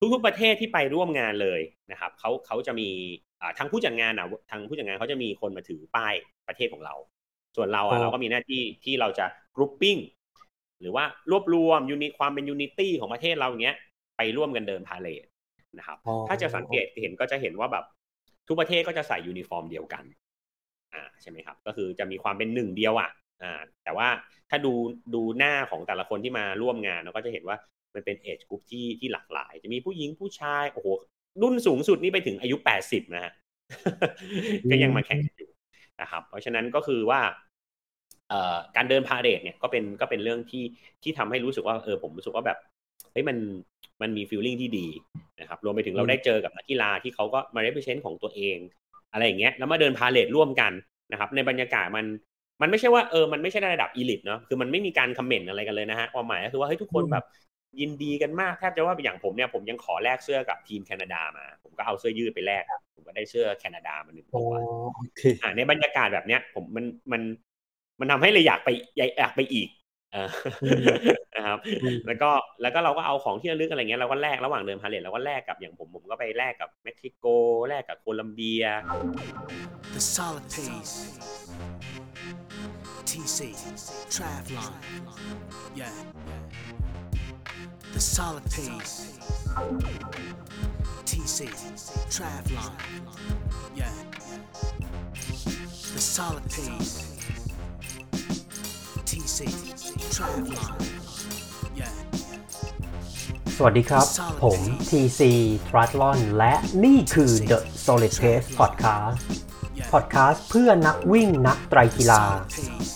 ทุกๆประเทศที่ไปร่วมงานเลยนะครับเขาเขาจะมีทางผู้จัดงานอะทางผู้จัดงานเขาจะมีคนมาถือป้ายประเทศของเรา ส่วนเราอะเราก็มีหน้าที่ที่เราจะ grouping หรือว่ารวบรวม uni ความเป็น unity ของประเทศเราอย่างเงี้ยไปร่วมกันเดิน parade นะครับ ถ้าจะสังเกตเห็นก็จะเห็นว่าแบบทุกประเทศก็จะใส่ยูนิฟอร์มเดียวกัน อ่าใช่ไหมครับ ก็คือจะมีความเป็นหนึ่งเดียวอะ อ่า แต่ว่าถ้าดูดูหน้าของแต่ละคนที่มาร่วมงานเราก็จะเห็นว่า มันเป็น age group ที่ที่หลากหลาย จะมีผู้หญิงผู้ชายโอ้โหรุ่นสูงสุดนี่ไปถึงอายุแปดสิบนะฮะก็ยังมาแข่งอยู่นะครับ เพราะฉะนั้นก็คือว่าการเดิน parade เนี่ยก็เป็นก็เป็นเรื่องที่ที่ทำให้รู้สึกว่าเออผมรู้สึกว่าแบบเฮ้ยมันมันมี feeling ที่ดีนะครับรวมไปถึงเราได้เจอกับนักกีฬาที่เขาก็มา represent ของตัวเอง อะไรอย่างเงี้ยแล้วมาเดิน parade ร่วมกันนะครับในบรรยากาศมันมันไม่ใช่ว่าเออมันไม่ใช่ระดับ elite เนาะคือมันไม่มีการ comment อะไรกันเลยนะฮะความหมายก็คือว่าเฮ้ยทุกคนแบบ ยินดีกันมากแทบจะว่าอย่างผมเนี่ยผมยังขอแลกเสื้อกับทีมแคนาดามา ผมก็เอาเสื้อยืดไปแลกผมก็ได้เสื้อแคนาดามาหนึ่งตัวอ่าในบรรยากาศแบบเนี้ย ผมมันมันมันทำให้เลยอยากไปอยากไปอีกนะครับแล้วก็แล้วก็เราก็เอาของที่ระลึกอะไรเงี้ยเราก็แลกระหว่างเดิน parade เราก็แลกกับอย่างผมผมก็ไปแลกกับเม็กซิโกแลกกับโคลัมเบีย The solid pace TC Travlon yeah The solid pace TC Travlon yeah The solid pace TC Travlon สวัสดีครับ ผม TC Triathlon และนี่คือ The Solid Pace Podcast พอดแคสต์เพื่อนักวิ่งนักไตรกีฬา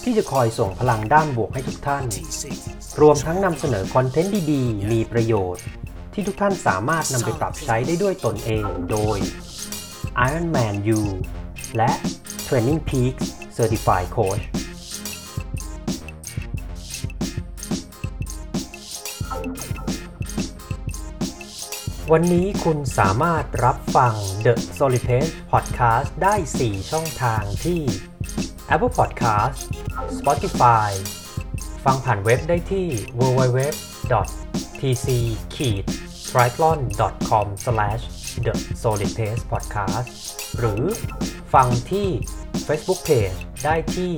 ที่จะคอยส่งพลังด้านบวกให้ทุกท่าน รวมทั้งนำเสนอคอนเทนต์ดีๆ มีประโยชน์ ที่ทุกท่านสามารถนำไปปรับใช้ได้ด้วยตนเองโดย Ironman U และ Training Peaks Certified Coach วันนี้คุณสามารถรับฟัง The Solid Pace Podcast ได้ 4 ช่องทางที่ Apple Podcast Spotify ฟังผ่านเว็บได้ที่ www.tc-triathlon.com the solid pace podcast หรือฟังที่ Facebook Page ได้ที่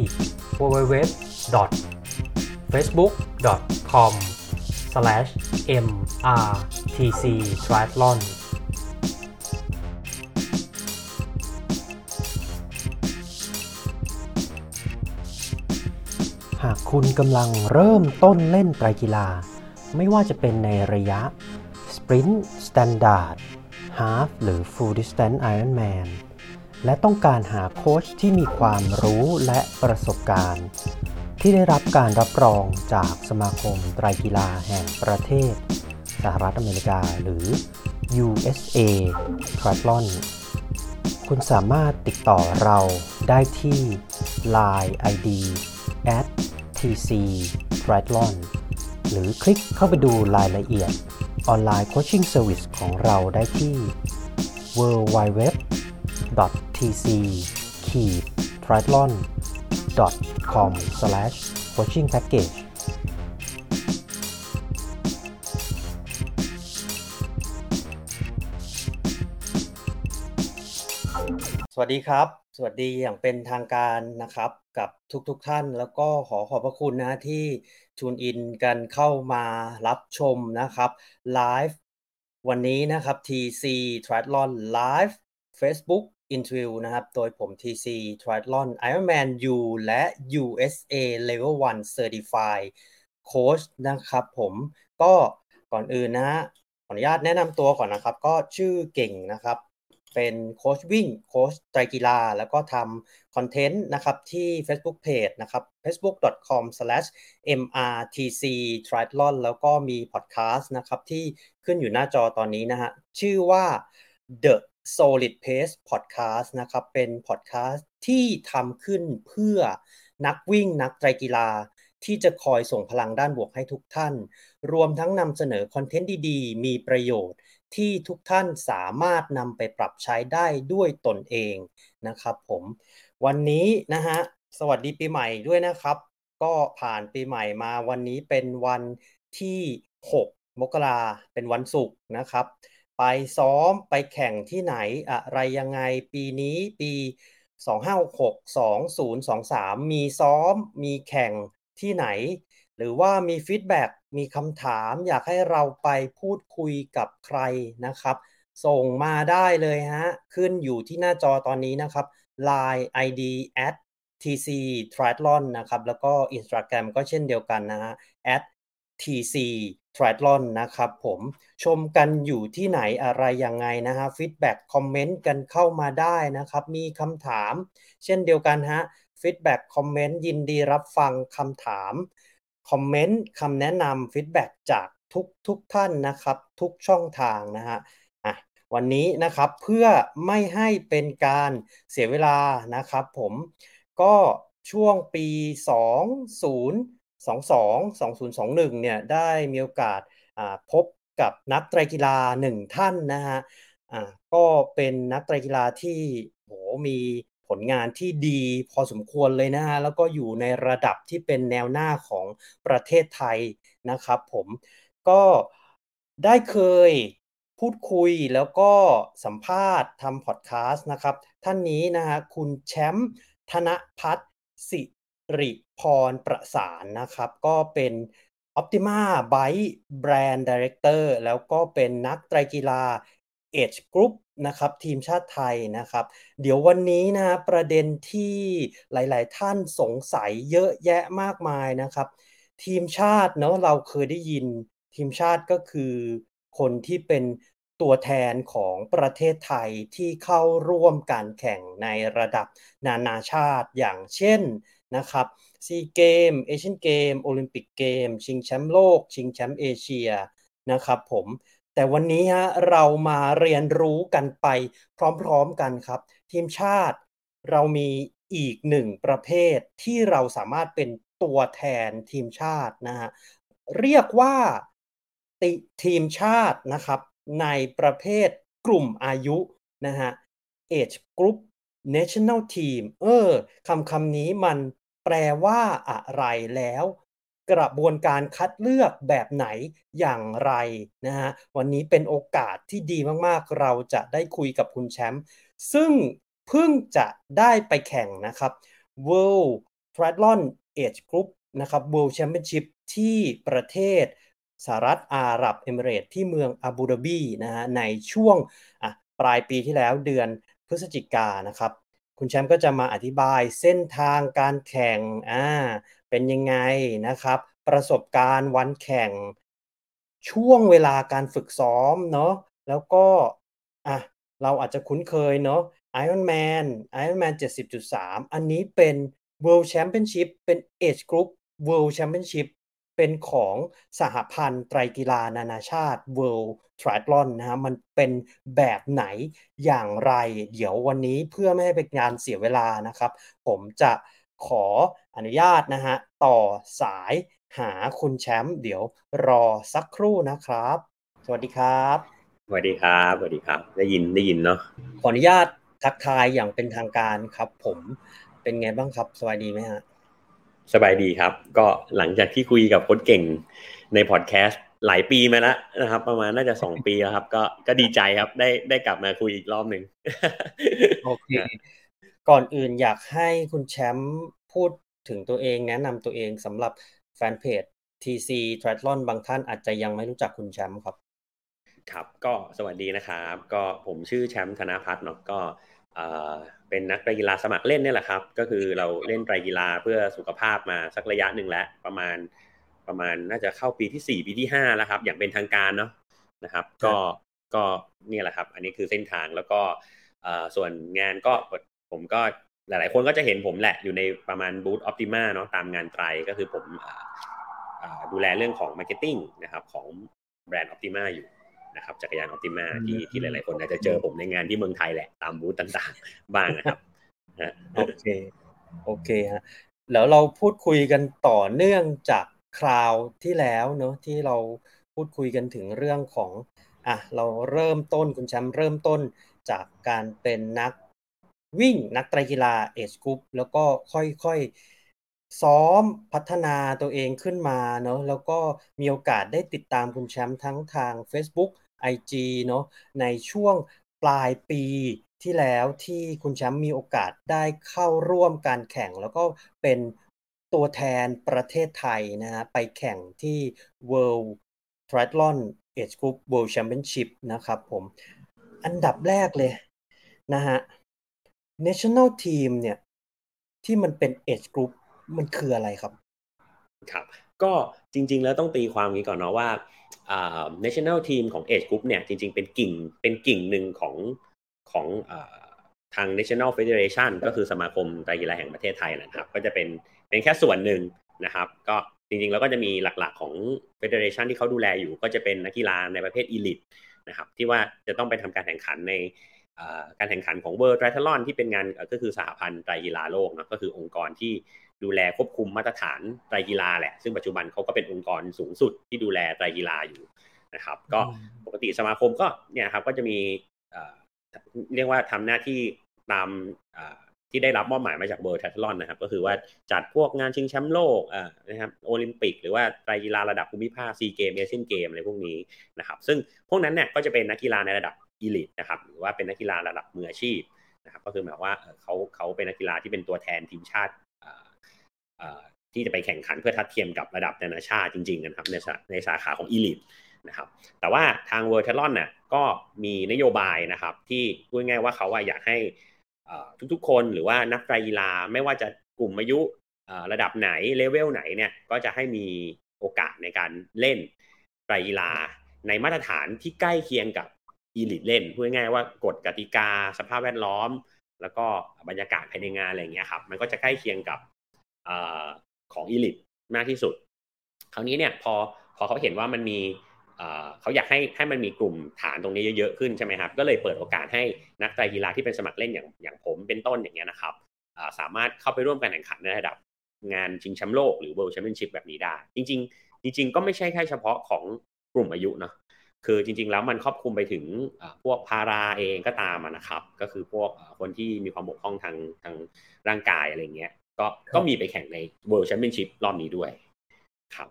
www.facebook.com/mr TC triathlon หากคุณกำลังเริ่มต้นเล่นไตรกีฬา ไม่ว่าจะเป็นในระยะ Sprint Standard Half หรือ Full Distance Ironman และต้องการหาโค้ชที่มีความรู้และประสบการณ์ ที่ได้รับการรับรองจากสมาคมไตรกีฬาแห่งประเทศ สหรัฐอเมริกาหรือ USA Triathlon คุณสามารถติดต่อเราได้ที่ Line ID at tc triathlon หรือคลิกเข้าไปดูรายละเอียดออนไลน์โคชชิ่งเซอร์วิสของเราได้ที่ www tc triathlon com/coaching package สวัสดีครับ สวัสดีอย่างเป็นทางการนะครับกับทุกๆทท่าน แล้วก็ขอขอบพระคุณนะที่ชูนอินกันเข้ามารับชมนะครับไลฟ์วันนี้นะครับ TC Triathlon Live Facebook Interview นะครับ โดยผม TC Triathlon Ironman U และ USA Level 1 Certified Coach นะครับผมก็ก่อนอื่นนะฮะขออนุญาตแนะนำตัวก่อนนะครับ ก็ชื่อเก่งนะครับ เป็นโค้ชวิ่งโค้ชไตรกีฬา แล้วก็ทำคอนเทนต์นะครับที่ Facebook Page นะครับ facebook.com/mrtc triathlon แล้วก็มีพอดแคสต์นะครับที่ขึ้นอยู่หน้าจอตอนนี้นะฮะ ชื่อว่า The Solid Pace Podcast นะครับเป็นพอดแคสต์ที่ทำขึ้นเพื่อนักวิ่งนักไตรกีฬาที่จะคอยส่งพลังด้านบวกให้ทุกท่าน รวมทั้งนำเสนอคอนเทนต์ดีๆ มีประโยชน์ ที่ทุกท่านสามารถนำไปปรับใช้ได้ด้วยตนเองนะครับผมวันนี้นะฮะสวัสดีปีใหม่ด้วยนะครับ ก็ผ่านปีใหม่มาวันนี้เป็นวันที่ 6 มกราเป็นวันศุกร์นะครับ ไปซ้อมไปแข่งที่ไหนอะไรยังไงปีนี้ปี 2566 2023 มีซ้อมมีแข่งที่ไหน หรือว่ามีฟีดแบ็มีคำถาม อยากให้เราไปพูดคุยกับใครนะครับ ส่งมาได้เลยฮะ ขึ้นอยู่ที่หน้าจอตอนนี้นะครับ Line ID at tc triathlon นะครับ แล้วก็ Instagram ก็เช่นเดียวกันนะฮะ at tc triathlon นะครับรับชมกันอยู่ที่ไหนอะไรยังไงนะฮะ feedback comment กันเข้ามาได้นะครับ มีคำถาม เช่นเดียวกันฮะ feedback comment ยินดีรับฟังคำถาม comment คำแนะนำ feedback จากทุกทุกท่านนะครับ ทุกช่องทางนะฮะอะวันนี้นะครับเพื่อไม่ให้เป็นการเสียเวลานะครับผมก็ช่วงปี 20 22 2021 เนี่ยได้มีโอกาสพบกับนักไตรกีฬาหนึ่งท่านนะฮะก็เป็นนักไตรกีฬาที่โหมี ผลงานที่ดีพอสมควรเลยนะฮะแล้วก็อยู่ในระดับที่เป็นแนวหน้าของประเทศไทยนะครับผมก็ได้เคยพูดคุยแล้วก็สัมภาษณ์ทำพอดแคสต์นะครับ ท่านนี้นะฮะคุณแชมป์ธนพัฒน์สิริพรประสานนะครับ ก็เป็น Optima Bike Brand Director แล้วก็เป็นนักไตรกีฬา Age Group นะครับทีมชาติไทยนะครับ เดี๋ยววันนี้นะประเด็นที่หลาย ๆ ท่านสงสัยเยอะแยะมากมายนะครับ ทีมชาติเนาะเราเคยได้ยินทีมชาติก็คือคนที่เป็นตัวแทนของประเทศไทยที่เข้าร่วมการแข่งในระดับนานาชาติอย่างเช่นนะครับซีเกมเอเชียนเกมโอลิมปิกเกม ชิงแชมป์โลก ชิงแชมป์เอเชียนะครับผม แต่วันนี้ฮะเรามาเรียนรู้กันไปพร้อมๆกันครับ ทีมชาติเรามีอีกหนึ่งประเภทที่เราสามารถเป็นตัวแทนทีมชาตินะฮะเรียกว่าติทีมชาตินะครับ ในประเภทกลุ่มอายุนะฮะ age group national team เออคำคำนี้มันแปลว่าอะไรแล้ว กระบวนการคัดเลือกแบบไหนอย่างไรนะฮะวันนี้เป็นโอกาสที่ดีมากๆ เราจะได้คุยกับคุณแชมป์ซึ่งเพิ่งจะได้ไปแข่งนะครับ World Triathlon Age Group นะครับ World Championship ที่ประเทศสหรัฐอาหรับเอมิเรตที่เมืองอาบูดาบีนะฮะในช่วงปลายปีที่แล้วเดือนพฤศจิกานะครับ คุณแชมป์ก็จะมาอธิบายเส้นทางการแข่งอ่า เป็นยังไงนะครับ ประสบการณ์วันแข่ง ช่วงเวลาการฝึกซ้อมเนาะแล้วก็อะเราอาจจะคุ้นเคยเนาะ Iron Man Iron Man 70.3 อันนี้เป็น World Championship เป็น Age Group World Championship เป็นของสหพันธ์ไตรกีฬานานาชาติ World Triathlon นะฮะมันเป็นแบบไหนอย่างไร เดี๋ยววันนี้เพื่อไม่ให้เป็นงานเสียเวลานะครับ ผมจะ ขออนุญาตนะฮะต่อสายหาคุณแชมป์เดี๋ยวรอสักครู่นะครับ สวัสดีครับสวัสดีครับสวัสดีครับ ได้ยินได้ยินเนาะขออนุญาตทักทายอย่างเป็นทางการครับ ผมเป็นไงบ้างครับสวัสดีไหมฮะสบายดีครับ ก็หลังจากที่คุยกับโค้ชเก่งในพอดแคสต์หลายปีมาแล้วนะครับ ประมาณน่าจะสองปีแล้วครับ ก็ก็ดีใจครับ ได้ได้กลับมาคุยอีกรอบหนึ่งโอเค ก่อนอื่นอยากให้คุณแชมป์พูดถึงตัวเองแนะนำตัวเองสำหรับแฟนเพจ TC Triathlon บางท่านอาจจะยังไม่รู้จักคุณแชมป์ครับ ครับก็สวัสดีนะครับ ก็ผมชื่อแชมป์ธนพัฒน์เนาะก็เป็นนักกีฬาสมัครเล่นนี่แหละครับ ก็คือเราเล่นไตรกีฬาเพื่อสุขภาพมาสักระยะหนึ่งแล้วประมาณประมาณน่าจะเข้าปีที่ 4 ปีที่ 5 แล้วครับ อย่างเป็นทางการเนาะนะครับ ก็ก็นี่แหละครับ อันนี้คือเส้นทางแล้วก็ส่วนงานก็ ผมก็หลาย ๆ คนก็จะเห็นผมแหละอยู่ในประมาณบูธ Optima เนาะตามงานไตรก็คือผมดูแลเรื่องของ marketing นะครับของแบรนด์ Optima อยู่นะครับจักรยาน Optima ที่ที่หลาย ๆ คนอาจจะเจอผมในงานที่เมืองไทยแหละตามบูธต่าง ๆ บ้างนะครับโอเคโอเคฮะแล้วเราพูดคุยกันต่อเนื่องจากคราวที่แล้วเนอะที่เราพูดคุยกันถึงเรื่องของอะเราเริ่มต้นคุณแชมป์เริ่มต้นจากการเป็นนัก วิ่งนักไตรกีฬา age group แล้วก็ค่อยๆ ซ้อมพัฒนาตัวเองขึ้นมาเนาะแล้วก็มีโอกาสได้ติดตามคุณแชมป์ทั้งทาง Facebook IG เนาะในช่วงปลายปีที่แล้วที่คุณแชมป์มีโอกาสได้เข้าร่วมการแข่ง แล้วก็เป็นตัวแทนประเทศไทยนะฮะไปแข่งที่ World Triathlon Age Group World Championship นะครับผม อันดับแรกเลยนะฮะ National Team เนี่ยที่มันเป็น Age Group มันคืออะไรครับ ครับก็จริง ๆ แล้วต้องตีความนี้ก่อนเนาะว่า national team ของ age group เนี่ยจริง ๆ เป็นกิ่งเป็นกิ่งหนึ่งของของทาง national federation ก็คือสมาคมไตรกีฬาแห่งประเทศไทยนะครับ ก็จะเป็นเป็นแค่ส่วนหนึ่งนะครับ ก็จริง ๆ แล้วก็จะมีหลักๆของ federation ที่เขาดูแลอยู่ ก็จะเป็นนักกีฬาในประเภท elite นะครับที่ว่าจะต้องไปทำการแข่งขันใน การแข่งขันของ World Triathlon ที่เป็นงานก็คือสหพันธ์ไตรกีฬาโลกนะก็คือองค์กรที่ดูแลควบคุมมาตรฐานไตรกีฬาแหละ ซึ่งปัจจุบันเขาก็เป็นองค์กรสูงสุดที่ดูแลไตรกีฬาอยู่นะครับ ก็ปกติสมาคมก็เนี่ยครับก็จะมีเรียกว่าทำหน้าที่ตามที่ได้รับมอบหมายมาจากเบอร์ทัตลอนนะครับ ก็คือว่าจัดพวกงานชิงแชมป์โลกนะครับโอลิมปิก หรือว่าไตรกีฬาระดับภูมิภาคซีเกมเอเชียนเกมอะไรพวกนี้นะครับ ซึ่งพวกนั้นเนี่ยก็จะเป็นนักกีฬาในระดับ อีลิทนะครับหรือว่าเป็นนักกีฬาระดับมืออาชีพนะครับก็คือหมายว่าเขาเขาเป็นนักกีฬาที่เป็นตัวแทนทีมชาติที่จะไปแข่งขันเพื่อทัดเทียมกับระดับนานาชาติจริงๆนะครับในในสาขาของ elite นะครับแต่ว่าทาง World Triathlon เนี่ยก็มีนโยบายนะครับที่พูดง่ายว่าเขาว่าอยากให้ทุกๆคนหรือว่านักกีฬาไม่ว่าจะกลุ่มอายุระดับไหนเลเวลไหนเนี่ยก็จะให้มีโอกาสในการเล่นไตรกีฬาในมาตรฐานที่ใกล้เคียงกับ elite เล่นพูดง่ายว่ากฎกติกาสภาพแวดล้อม แล้วก็บรรยากาศภายในงานอะไรเงี้ยครับมันก็จะใกล้เคียงกับของอีลิทมากที่สุด คราวนี้เนี่ยพอพอเขาเห็นว่ามันมีเขาอยากให้ให้มันมีกลุ่มฐานตรงนี้เยอะๆขึ้นใช่ไหมครับก็เลยเปิดโอกาสให้นักไตรกีฬาที่เป็นสมัครเล่นอย่างอย่างผมเป็นต้นอย่างเงี้ยนะครับสามารถเข้าไปร่วมการแข่งขันในระดับงานชิงแชมป์โลกหรือ World Championship แบบนี้ได้ จริง ๆ จริง ๆ ก็ไม่ใช่แค่เฉพาะของกลุ่มอายุเนาะ คือจริง ๆ แล้วมันครอบคลุมไปถึงพวกพาราเองก็ตามนะครับ ก็คือพวกคนที่มีความบกพร่องทางทางร่างกายอะไรเงี้ย ก็ก็มีไปแข่งใน World Championship รอบนี้ด้วย ครับ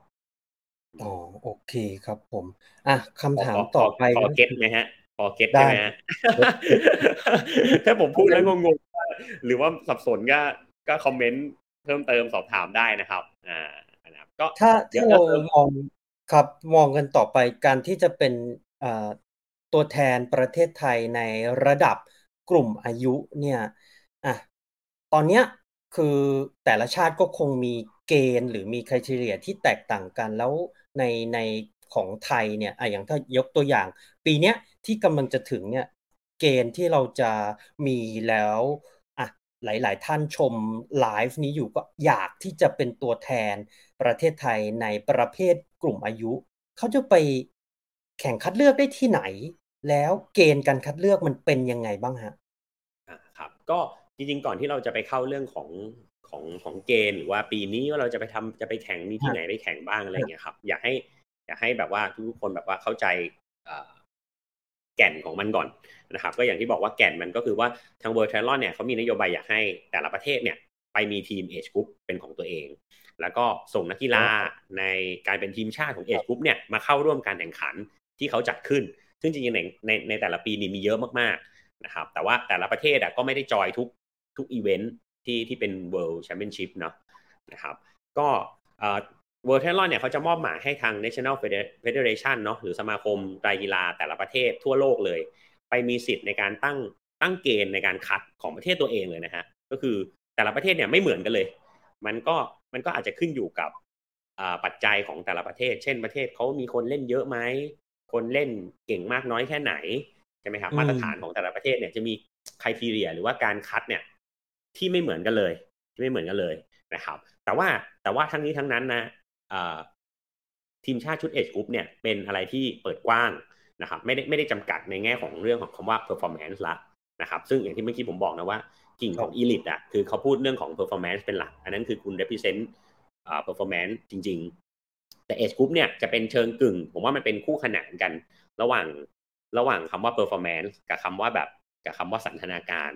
อ๋อโอเคครับผม อะคำถามต่อไปพอเก็ตไหมฮะพอเก็ตได้ไหมฮะถ้าผมพูดแล้วงงๆหรือว่าสับสนก็ก็คอมเมนต์เพิ่มเติมสอบถามได้นะครับ อ่านะครับก็ถ้าถ้าเรามอง ครับมองกันต่อไปการที่จะเป็นตัวแทนประเทศไทยในระดับกลุ่มอายุเนี่ยอะตอนเนี้ยคือแต่ละชาติก็คงมีเกณฑ์หรือมีคุณเรียที่แตกต่างกันแล้วในในของไทยเนี่ยอะอย่างถ้ายกตัวอย่าง ปีเนี้ยที่กำลังจะถึงเนี่ยเกณฑ์ที่เราจะมีแล้ว หลาย ๆ ท่านชมไลฟ์นี้อยู่ก็อยากที่จะเป็นตัวแทนประเทศไทยในประเภทกลุ่มอายุ เขาจะไปแข่งคัดเลือกได้ที่ไหน แล้วเกณฑ์การคัดเลือกมันเป็นยังไงบ้างฮะอ่าครับ ก็จริง ๆ ก่อนที่เราจะไปเข้าเรื่องของของของเกณฑ์หรือว่าปีนี้ว่าเราจะไปทำจะไปแข่งมีที่ไหนไปแข่งบ้างอะไรเงี้ยครับ อยากให้อยากให้แบบว่าทุกคนแบบว่าเข้าใจ แก่นของมันก่อนนะครับก็อย่างที่บอกว่าแก่นมันก็คือว่าทางเวอร์ทลอนเนี่ยเขามีนโยบายอยากให้แต่ละประเทศเนี่ยไปมีทีม age group เป็นของตัวเอง แล้วก็ส่งนักกีฬาในการเป็นทีมชาติของ age group เนี่ยมาเข้าร่วมการแข่งขันที่เขาจัดขึ้น ซึ่งจริงๆในในในแต่ละปีนี่มีเยอะมากๆนะครับแต่ว่าแต่ละประเทศอะก็ไม่ได้ join ทุกทุกอีเวนท์ที่ที่เป็น World Championship เนาะนะครับก็ เอ่อ World Triathlon เนี่ยเขาจะมอบหมายให้ทาง National Federation เนาะหรือสมาคมไตรกีฬาแต่ละประเทศทั่วโลกเลย ไปมีสิทธิ์ในการตั้งตั้งเกณฑ์ในการคัดของประเทศตัวเองเลยนะฮะก็คือแต่ละประเทศเนี่ยไม่เหมือนกันเลย มันก็มันก็อาจจะขึ้นอยู่กับปัจจัยของแต่ละประเทศ เช่นประเทศเขามีคนเล่นเยอะไหมคนเล่นเก่งมากน้อยแค่ไหนใช่ไหมครับมาตรฐานของแต่ละประเทศเนี่ยจะมีคุณทีเรียหรือว่าการคัดเนี่ยที่ไม่เหมือนกันเลย ที่ไม่เหมือนกันเลยนะครับ แต่ว่าแต่ว่าทั้งนี้ทั้งนั้นนะ ทีมชาติชุดเอชกรุ๊ปเนี่ยเป็นอะไรที่เปิดกว้างนะครับไม่ได้ไม่ได้จำกัดในแง่ของเรื่องของคำว่า performance ละนะครับซึ่งอย่างที่เมื่อกี้ผมบอกนะว่ากิ่งของ elite อะคือเขาพูดเรื่องของ performance เป็นหลัก อันนั้นคือคุณ represent อ่า performance จริง ๆ แต่ age group เนี่ยจะเป็นเชิงกึ่ง ผมว่ามันเป็นคู่ขนานกันระหว่างระหว่างคำว่า performance กับคำว่าแบบกับคำว่าสันทนาการ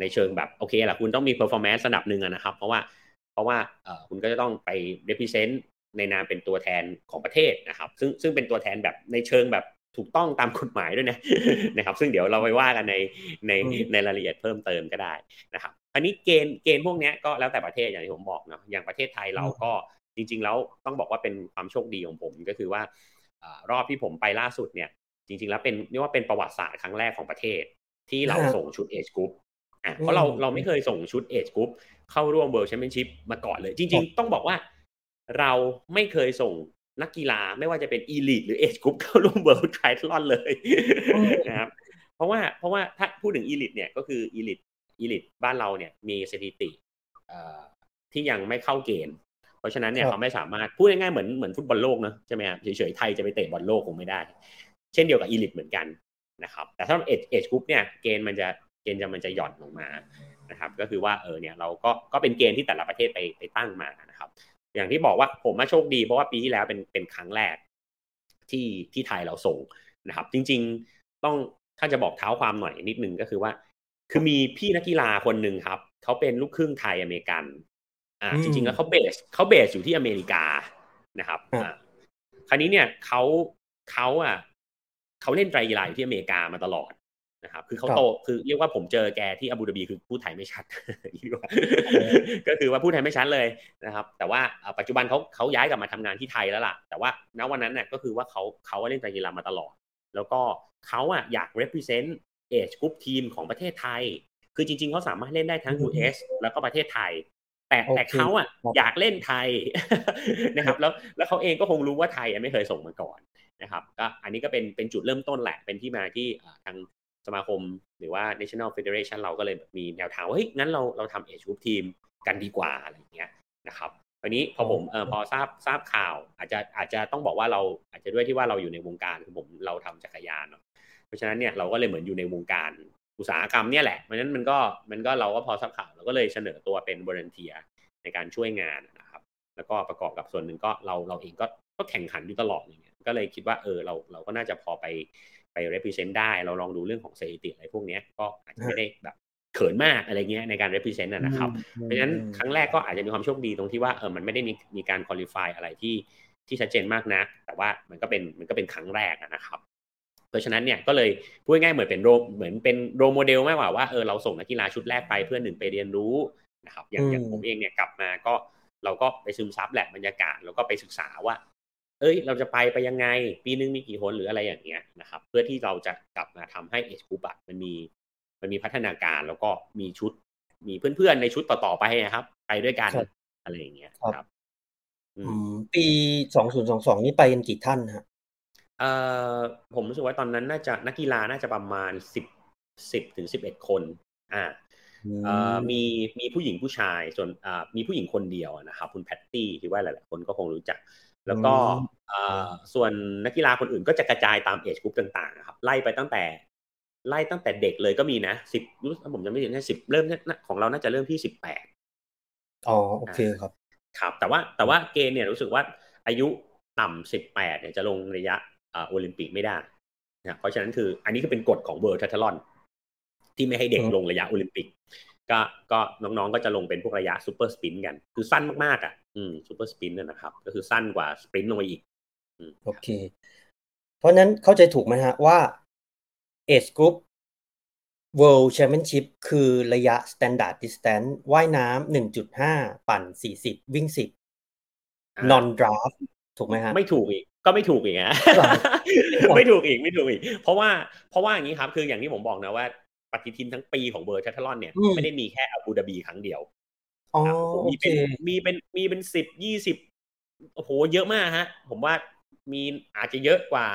ในเชิงแบบโอเคแหละคุณต้องมี performance ระดับหนึ่งนะครับ เพราะว่าเพราะว่าคุณก็จะต้องไป represent ในนามเป็นตัวแทนของประเทศนะครับ ซึ่งซึ่งเป็นตัวแทนแบบในเชิงแบบถูกต้องตามกฎหมายด้วยนะนะครับ ซึ่งเดี๋ยวเราไปว่ากันในในในรายละเอียดเพิ่มเติมก็ได้นะครับอันนี้เกณฑ์เกณฑ์พวกนี้ก็แล้วแต่ประเทศอย่างที่ผมบอกเนาะอย่างประเทศไทยเราก็จริง ๆ แล้วต้องบอกว่าเป็นความโชคดีของผมก็คือว่ารอบที่ผมไปล่าสุดเนี่ย จริง ๆ แล้วเป็นเรียกว่าเป็นประวัติศาสตร์ครั้งแรกของประเทศ ที่เราส่งชุดเอจกรุ๊ปอะเพราะเราเราไม่เคยส่งชุด age group เข้าร่วม World Championship มาก่อนเลย จริง ๆ ต้องบอกว่า เราไม่เคยส่งนักกีฬาไม่ว่าจะเป็น elite หรือ age group เข้าร่วม World Triathlon เลยนะครับเพราะว่าเพราะว่าถ้าพูดถึง elite เนี่ยก็คือ elite elite บ้านเราเนี่ยมีสถิติที่ยังไม่เข้าเกณฑ์ เพราะฉะนั้นเนี่ยเขาไม่สามารถพูดง่ายๆเหมือนเหมือนฟุตบอลโลกเนะใช่ไหมครับเฉยๆไทยจะไปเตะบอลโลกคงไม่ได้ เช่นเดียวกับ elite เหมือนกันนะครับแต่ถ้า age age group เนี่ยเกณฑ์มันจะเกณฑ์จะมันจะหย่อนลงมานะครับก็คือว่าเออเนี่ยเราก็ก็เป็นเกณฑ์ที่แต่ละประเทศไปไปตั้งมานะครับ อย่างที่บอกว่าผมมาโชคดีเพราะว่าปีที่แล้วเป็นเป็นครั้งแรกที่ที่ไทยเราส่งนะครับ จริง ๆต้องถ้าจะบอกเท้าความหน่อยนิดนึงก็คือว่า คือมีพี่นักกีฬาคนหนึ่งครับเขาเป็นลูกครึ่งไทยอเมริกัน อ่า จริง ๆ แล้วเขา base เขา base อยู่ที่อเมริกานะครับอ่าคราวนี้เนี่ยเขาเขาอะเขาเล่นไตรกีฬาอยู่ที่อเมริกามาตลอด นะครับคือเขาโตคือเรียกว่าผมเจอแกที่อาบูดาบีคือพูดไทยไม่ชัดก็คือว่าพูดไทยไม่ชัดเลยนะครับ แต่ว่าปัจจุบันเขาเขาย้ายกลับมาทำงานที่ไทยแล้วล่ะ แต่ว่าณวันนั้นเนี่ยก็คือว่าเขาเขาเล่นไตรกีฬามาตลอด แล้วก็เขาอะอยาก represent age group ทีมของประเทศไทย คือจริง ๆเขาสามารถเล่นได้ทั้ง US แล้วก็ประเทศไทย แต่แต่เขาอะอยากเล่นไทยนะครับ แล้วแล้วเขาเองก็คงรู้ว่าไทยไม่เคยส่งมาก่อนนะครับก็อันนี้ก็เป็นเป็นจุดเริ่มต้นแหละเป็นที่มาที่ทาง สมาคมหรือว่า National Federation เราก็เลยมีแนวทางว่าเฮ้ยงั้นเราเราทำเอจกรุ๊ปทีมกันดีกว่าอะไรอย่างเงี้ยนะครับวันนี้พอผมเออพอทราบทราบข่าว อาจจะอาจจะต้องบอกว่าเราอาจจะด้วยที่ว่าเราอยู่ในวงการคือผมเราทำจักรยานเนาะราะฉะนั้นเนี่ยเราก็เลยเหมือนอยู่ในวงการอุตสาหกรรมเนี่ยแหละเพราะฉะนั้นมันก็มันก็เราก็พอสักข่าวเราก็เลยเสนอตัวเป็นบริเทียในการช่วยงานนะครับ แล้วก็ประกอบกับส่วนหนึ่งก็เราเราเองก็ก็แข่งขันอยู่ตลอดอย่างเงี้ยก็เลยคิดว่าเออเราเราก็น่าจะพอไป ไป represent ได้ เราลองดูเรื่องของสถิติอะไรพวกนี้ก็อาจจะไม่ได้แบบเขินมากอะไรเงี้ยในการ represent นะครับ เพราะฉะนั้นครั้งแรกก็อาจจะมีความโชคดีตรงที่ว่าเออมันไม่ได้มีมีการ qualify อะไรที่ที่ชัดเจนมากนะ แต่ว่ามันก็เป็นมันก็เป็นครั้งแรกนะครับราะฉะนั้นเนี่ยก็เลยพูดง่ายเหมือนเป็นโรเหมือนเป็นโรโมเดลมากกว่าว่าเออเราส่งนักกีฬาชุดแรกไปเพื่อหนึ่งไปเรียนรู้นะครับอย่างอย่างผมเองเนี่ยกลับมาก็เราก็ไปซึมซับแหละบรรยากาศแล้วก็ไปศึกษาว่า เอ้ย เราจะไปไปยังไง ปีนึงมีกี่คนหรืออะไรอย่างเงี้ยนะครับ เพื่อที่เราจะกลับมาทำให้เอชคูบัตมันมีมันมีพัฒนาการแล้วก็มีชุด มีเพื่อนๆในชุดต่อๆไปนะครับ ไปด้วยกันอะไรอย่างเงี้ยครับปีสองศูนย์สองสองนี่ไปกันกี่ท่านฮะเอ่อผมรู้สึกว่าตอนนั้นน่าจะนักกีฬาน่าจะประมาณสิบสิบถึงสิบเอ็ดคน อ่าเอ่อมีมีผู้หญิงผู้ชายส่วนอ่ามีผู้หญิงคนเดียวนะครับ คุณแพตตี้ที่ว่าหลาย ๆ คนก็คงรู้จัก แล้วก็อ่าส่วนนักกีฬาคนอื่นก็จะกระจายตาม age group ต่างๆครับไล่ไปตั้งแต่ ไล่ตั้งแต่เด็กเลยก็มีนะสิบรู้ผมจะไม่ถึงแค่สิบเริ่มของเราน่าจะเริ่มที่สิบแปดอ๋อโอเคครับ ครับ แต่ว่าแต่ว่าเกณฑ์เนี่ยรู้สึกว่าอายุต่ำสิบแปดเนี่ยจะลงระยะโอลิมปิกไม่ได้นะเพราะฉะนั้นคืออันนี้ก็เป็นกฎของ World Triathlon ที่ไม่ให้เด็กลงระยะโอลิมปิก ก็ก็น้องๆก็จะลงเป็นพวกระยะ super sprint กัน คือสั้นมากๆอะ อืม super sprint นะครับ ก็คือสั้นกว่า sprint ลงไปอีกโอเค เพราะนั้นเข้าใจถูกไหมฮะว่า age group World Championship คือระยะ Standard Distance ว่ายน้ำหนึ่งจุดห้าปั่นสี่สิบวิ่งสิบ non draft ถูกไหมฮะ ไม่ถูกอีก ก็ไม่ถูกอีกนะไม่ถูกอีกไม่ถูกอีก เพราะว่าเพราะว่าอย่างนี้ครับ คืออย่างที่ผมบอกนะว่า ปฏิทินทั้งปีของ World Triathlon เนี่ยไม่ได้มีแค่อาบูดาบีครั้งเดียวมีเป็นมีเป็นมีเป็นสิบยี่สิบโอ้โหเยอะมากฮะ ผมว่ามีอาจจะเยอะกว่า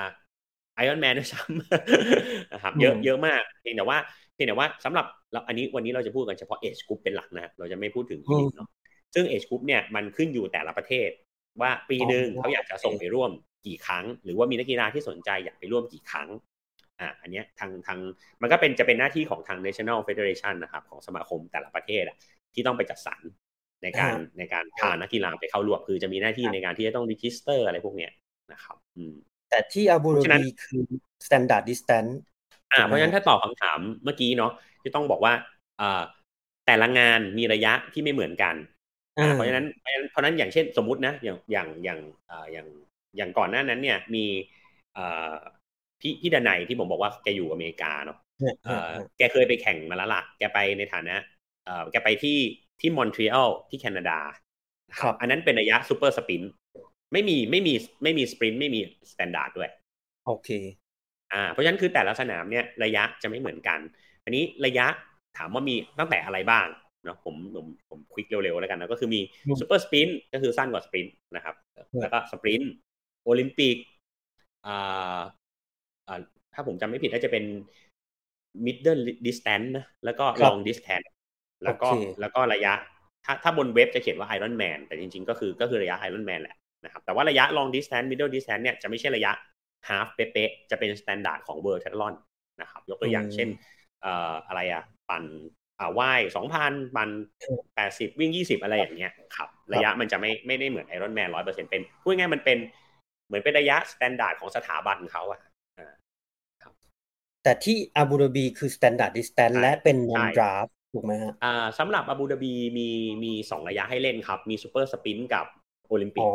ไอรอนแมนด้วยซ้ำนะครับเยอะเยอะมากเพียงแต่ว่าเพียงแต่ว่าสำหรับเราอันนี้วันนี้เราจะพูดกันเฉพาะ age group เป็นหลักนะเราจะไม่พูดถึง elite เนาะซึ่ง age group เนี่ยมันขึ้นอยู่แต่ละประเทศ ว่าปีหนึ่งเขาอยากจะส่งไปร่วมกี่ครั้ง หรือว่ามีนักกีฬาที่สนใจอยากไปร่วมกี่ครั้ง อ่าอันนี้ทางทางมันก็เป็นจะเป็นหน้าที่ของทาง National Federation นะครับของสมาคมแต่ละประเทศอะที่ต้องไปจัดสรรในการในการพานักกีฬาไปเข้าร่วมคือจะมีหน้าที่ในการที่จะต้อง register อะไรพวกเนี้ยนะครับ อืม แต่ที่อาบูดาบีคือ standard distance อ่าเพราะฉะนั้นถ้าตอบคำถามเมื่อกี้เนาะที่ต้องบอกว่าอ่าแต่ละงานมีระยะที่ไม่เหมือนกันเพราะฉะนั้นเพราะนั้นอย่างเช่นสมมุตินะอย่างอย่างอย่างอย่างอย่างก่อนหน้านั้นเนี่ยมี พี่พี่ดนัยที่ผมบอกว่าแกอยู่อเมริกาเนาะเออแกเคยไปแข่งมาแล้วล่ะ แกไปในฐานะเออแกไปที่ที่มอนทรีออลที่แคนาดาครับอันนั้นเป็นระยะ super sprint ไม่มีไม่มีไม่มี sprint ไม่มี standard ด้วย โอเค อ่า เพราะฉะนั้นคือแต่ละสนามเนี่ยระยะจะไม่เหมือนกัน อันนี้ระยะถามว่ามีตั้งแต่อะไรบ้างเนาะผมผมผม quick เร็วๆแล้วกันนะก็คือมี super sprint ก็คือสั้นกว่า sprint นะครับ แล้วก็ sprint โอลิมปิกอ่าอ่า ถ้าผมจำไม่ผิดน่าจะเป็น middle distance นะแล้วก็ long distance แล้วก็แล้วก็ระยะ ถ้าถ้าบนเว็บจะเขียนว่า Iron Man แต่จริงๆ ก็คือก็คือระยะ Iron Man แหละนะครับแต่ว่าระยะ long distance middle distance เนี่ยจะไม่ใช่ระยะ half เป๊ะๆจะเป็น standard ของ World Triathlon นะครับ ยกตัวอย่างเช่นเอ่ออะไรอะปั่นอ่าว่ายสองพันปั่นแปดสิบวิ่งยี่สิบอะไรอย่างเงี้ยครับระยะมันจะไม่ไม่ได้เหมือนไอรอนแมนร้อยเปอร์เซ็นเป็นพูดง่ายมันเป็นเหมือนเป็นระยะ standard ของสถาบันเขาอะ แต่ที่อาบูดาบีคือ standard distance และเป็น non draft ถูกไหมฮะอ่าสำหรับอาบูดาบีมีมีสองระยะให้เล่นครับ มี super sprint กับโอลิมปิก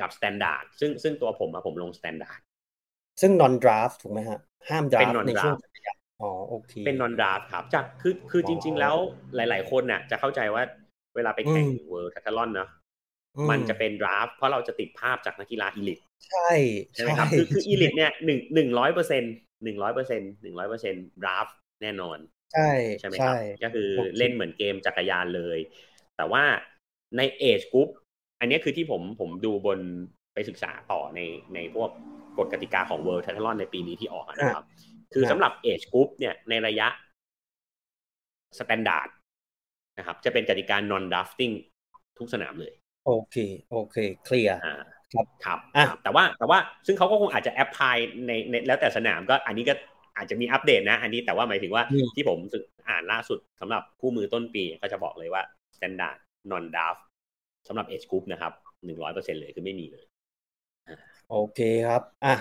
กับ standard ซึ่งซึ่งตัวผมอะผมลง standardซึ่ง non draft ถูกไหมฮะ ห้าม draft ในช่วงอ๋อโอเคเป็น non draft ครับจากคือคือจริง ๆ แล้วหลาย ๆ คนน่ะ จะเข้าใจว่าเวลาไปแข่ง World Triathlon เนาะมันจะเป็น draft เพราะเราจะติดภาพจากนักกีฬา eliteใช่ใช่ไหมครับคือคือ elite เนี่ยหนึ่งหนึ่งร้อยเปอร์เซ็น หนึ่งร้อยเปอร์เซ็นหนึ่งร้อยเปอร์เซ็น draft แน่นอน ใช่ใช่ไหมครับ ก็คือเล่นเหมือนเกมจักรยานเลย แต่ว่าใน age group อันนี้คือที่ผมผมดูบนไปศึกษาต่อในในพวกกฎกติกาของ World Triathlon ในปีนี้ที่ออกนะครับ คือสำหรับ age group เนี่ยในระยะ standard นะครับ จะเป็นกติกา non drafting ทุกสนามเลย โอเค โอเค เคลียร์ ครับครับแต่ว่าแต่ว่าซึ่งเขาก็คงอาจจะแอปพลายในในแล้วแต่สนามก็อันนี้ก็อาจจะมีอัปเดตนะ อันนี้แต่ว่าหมายถึงว่าที่ผมอ่านล่าสุดสำหรับคู่มือต้นปีก็จะบอกเลยว่า standard non draft สำหรับ age group นะครับหนึ่งร้อยเปอร์เซ็นเลยคือไม่มีเลยโอเคครับอะ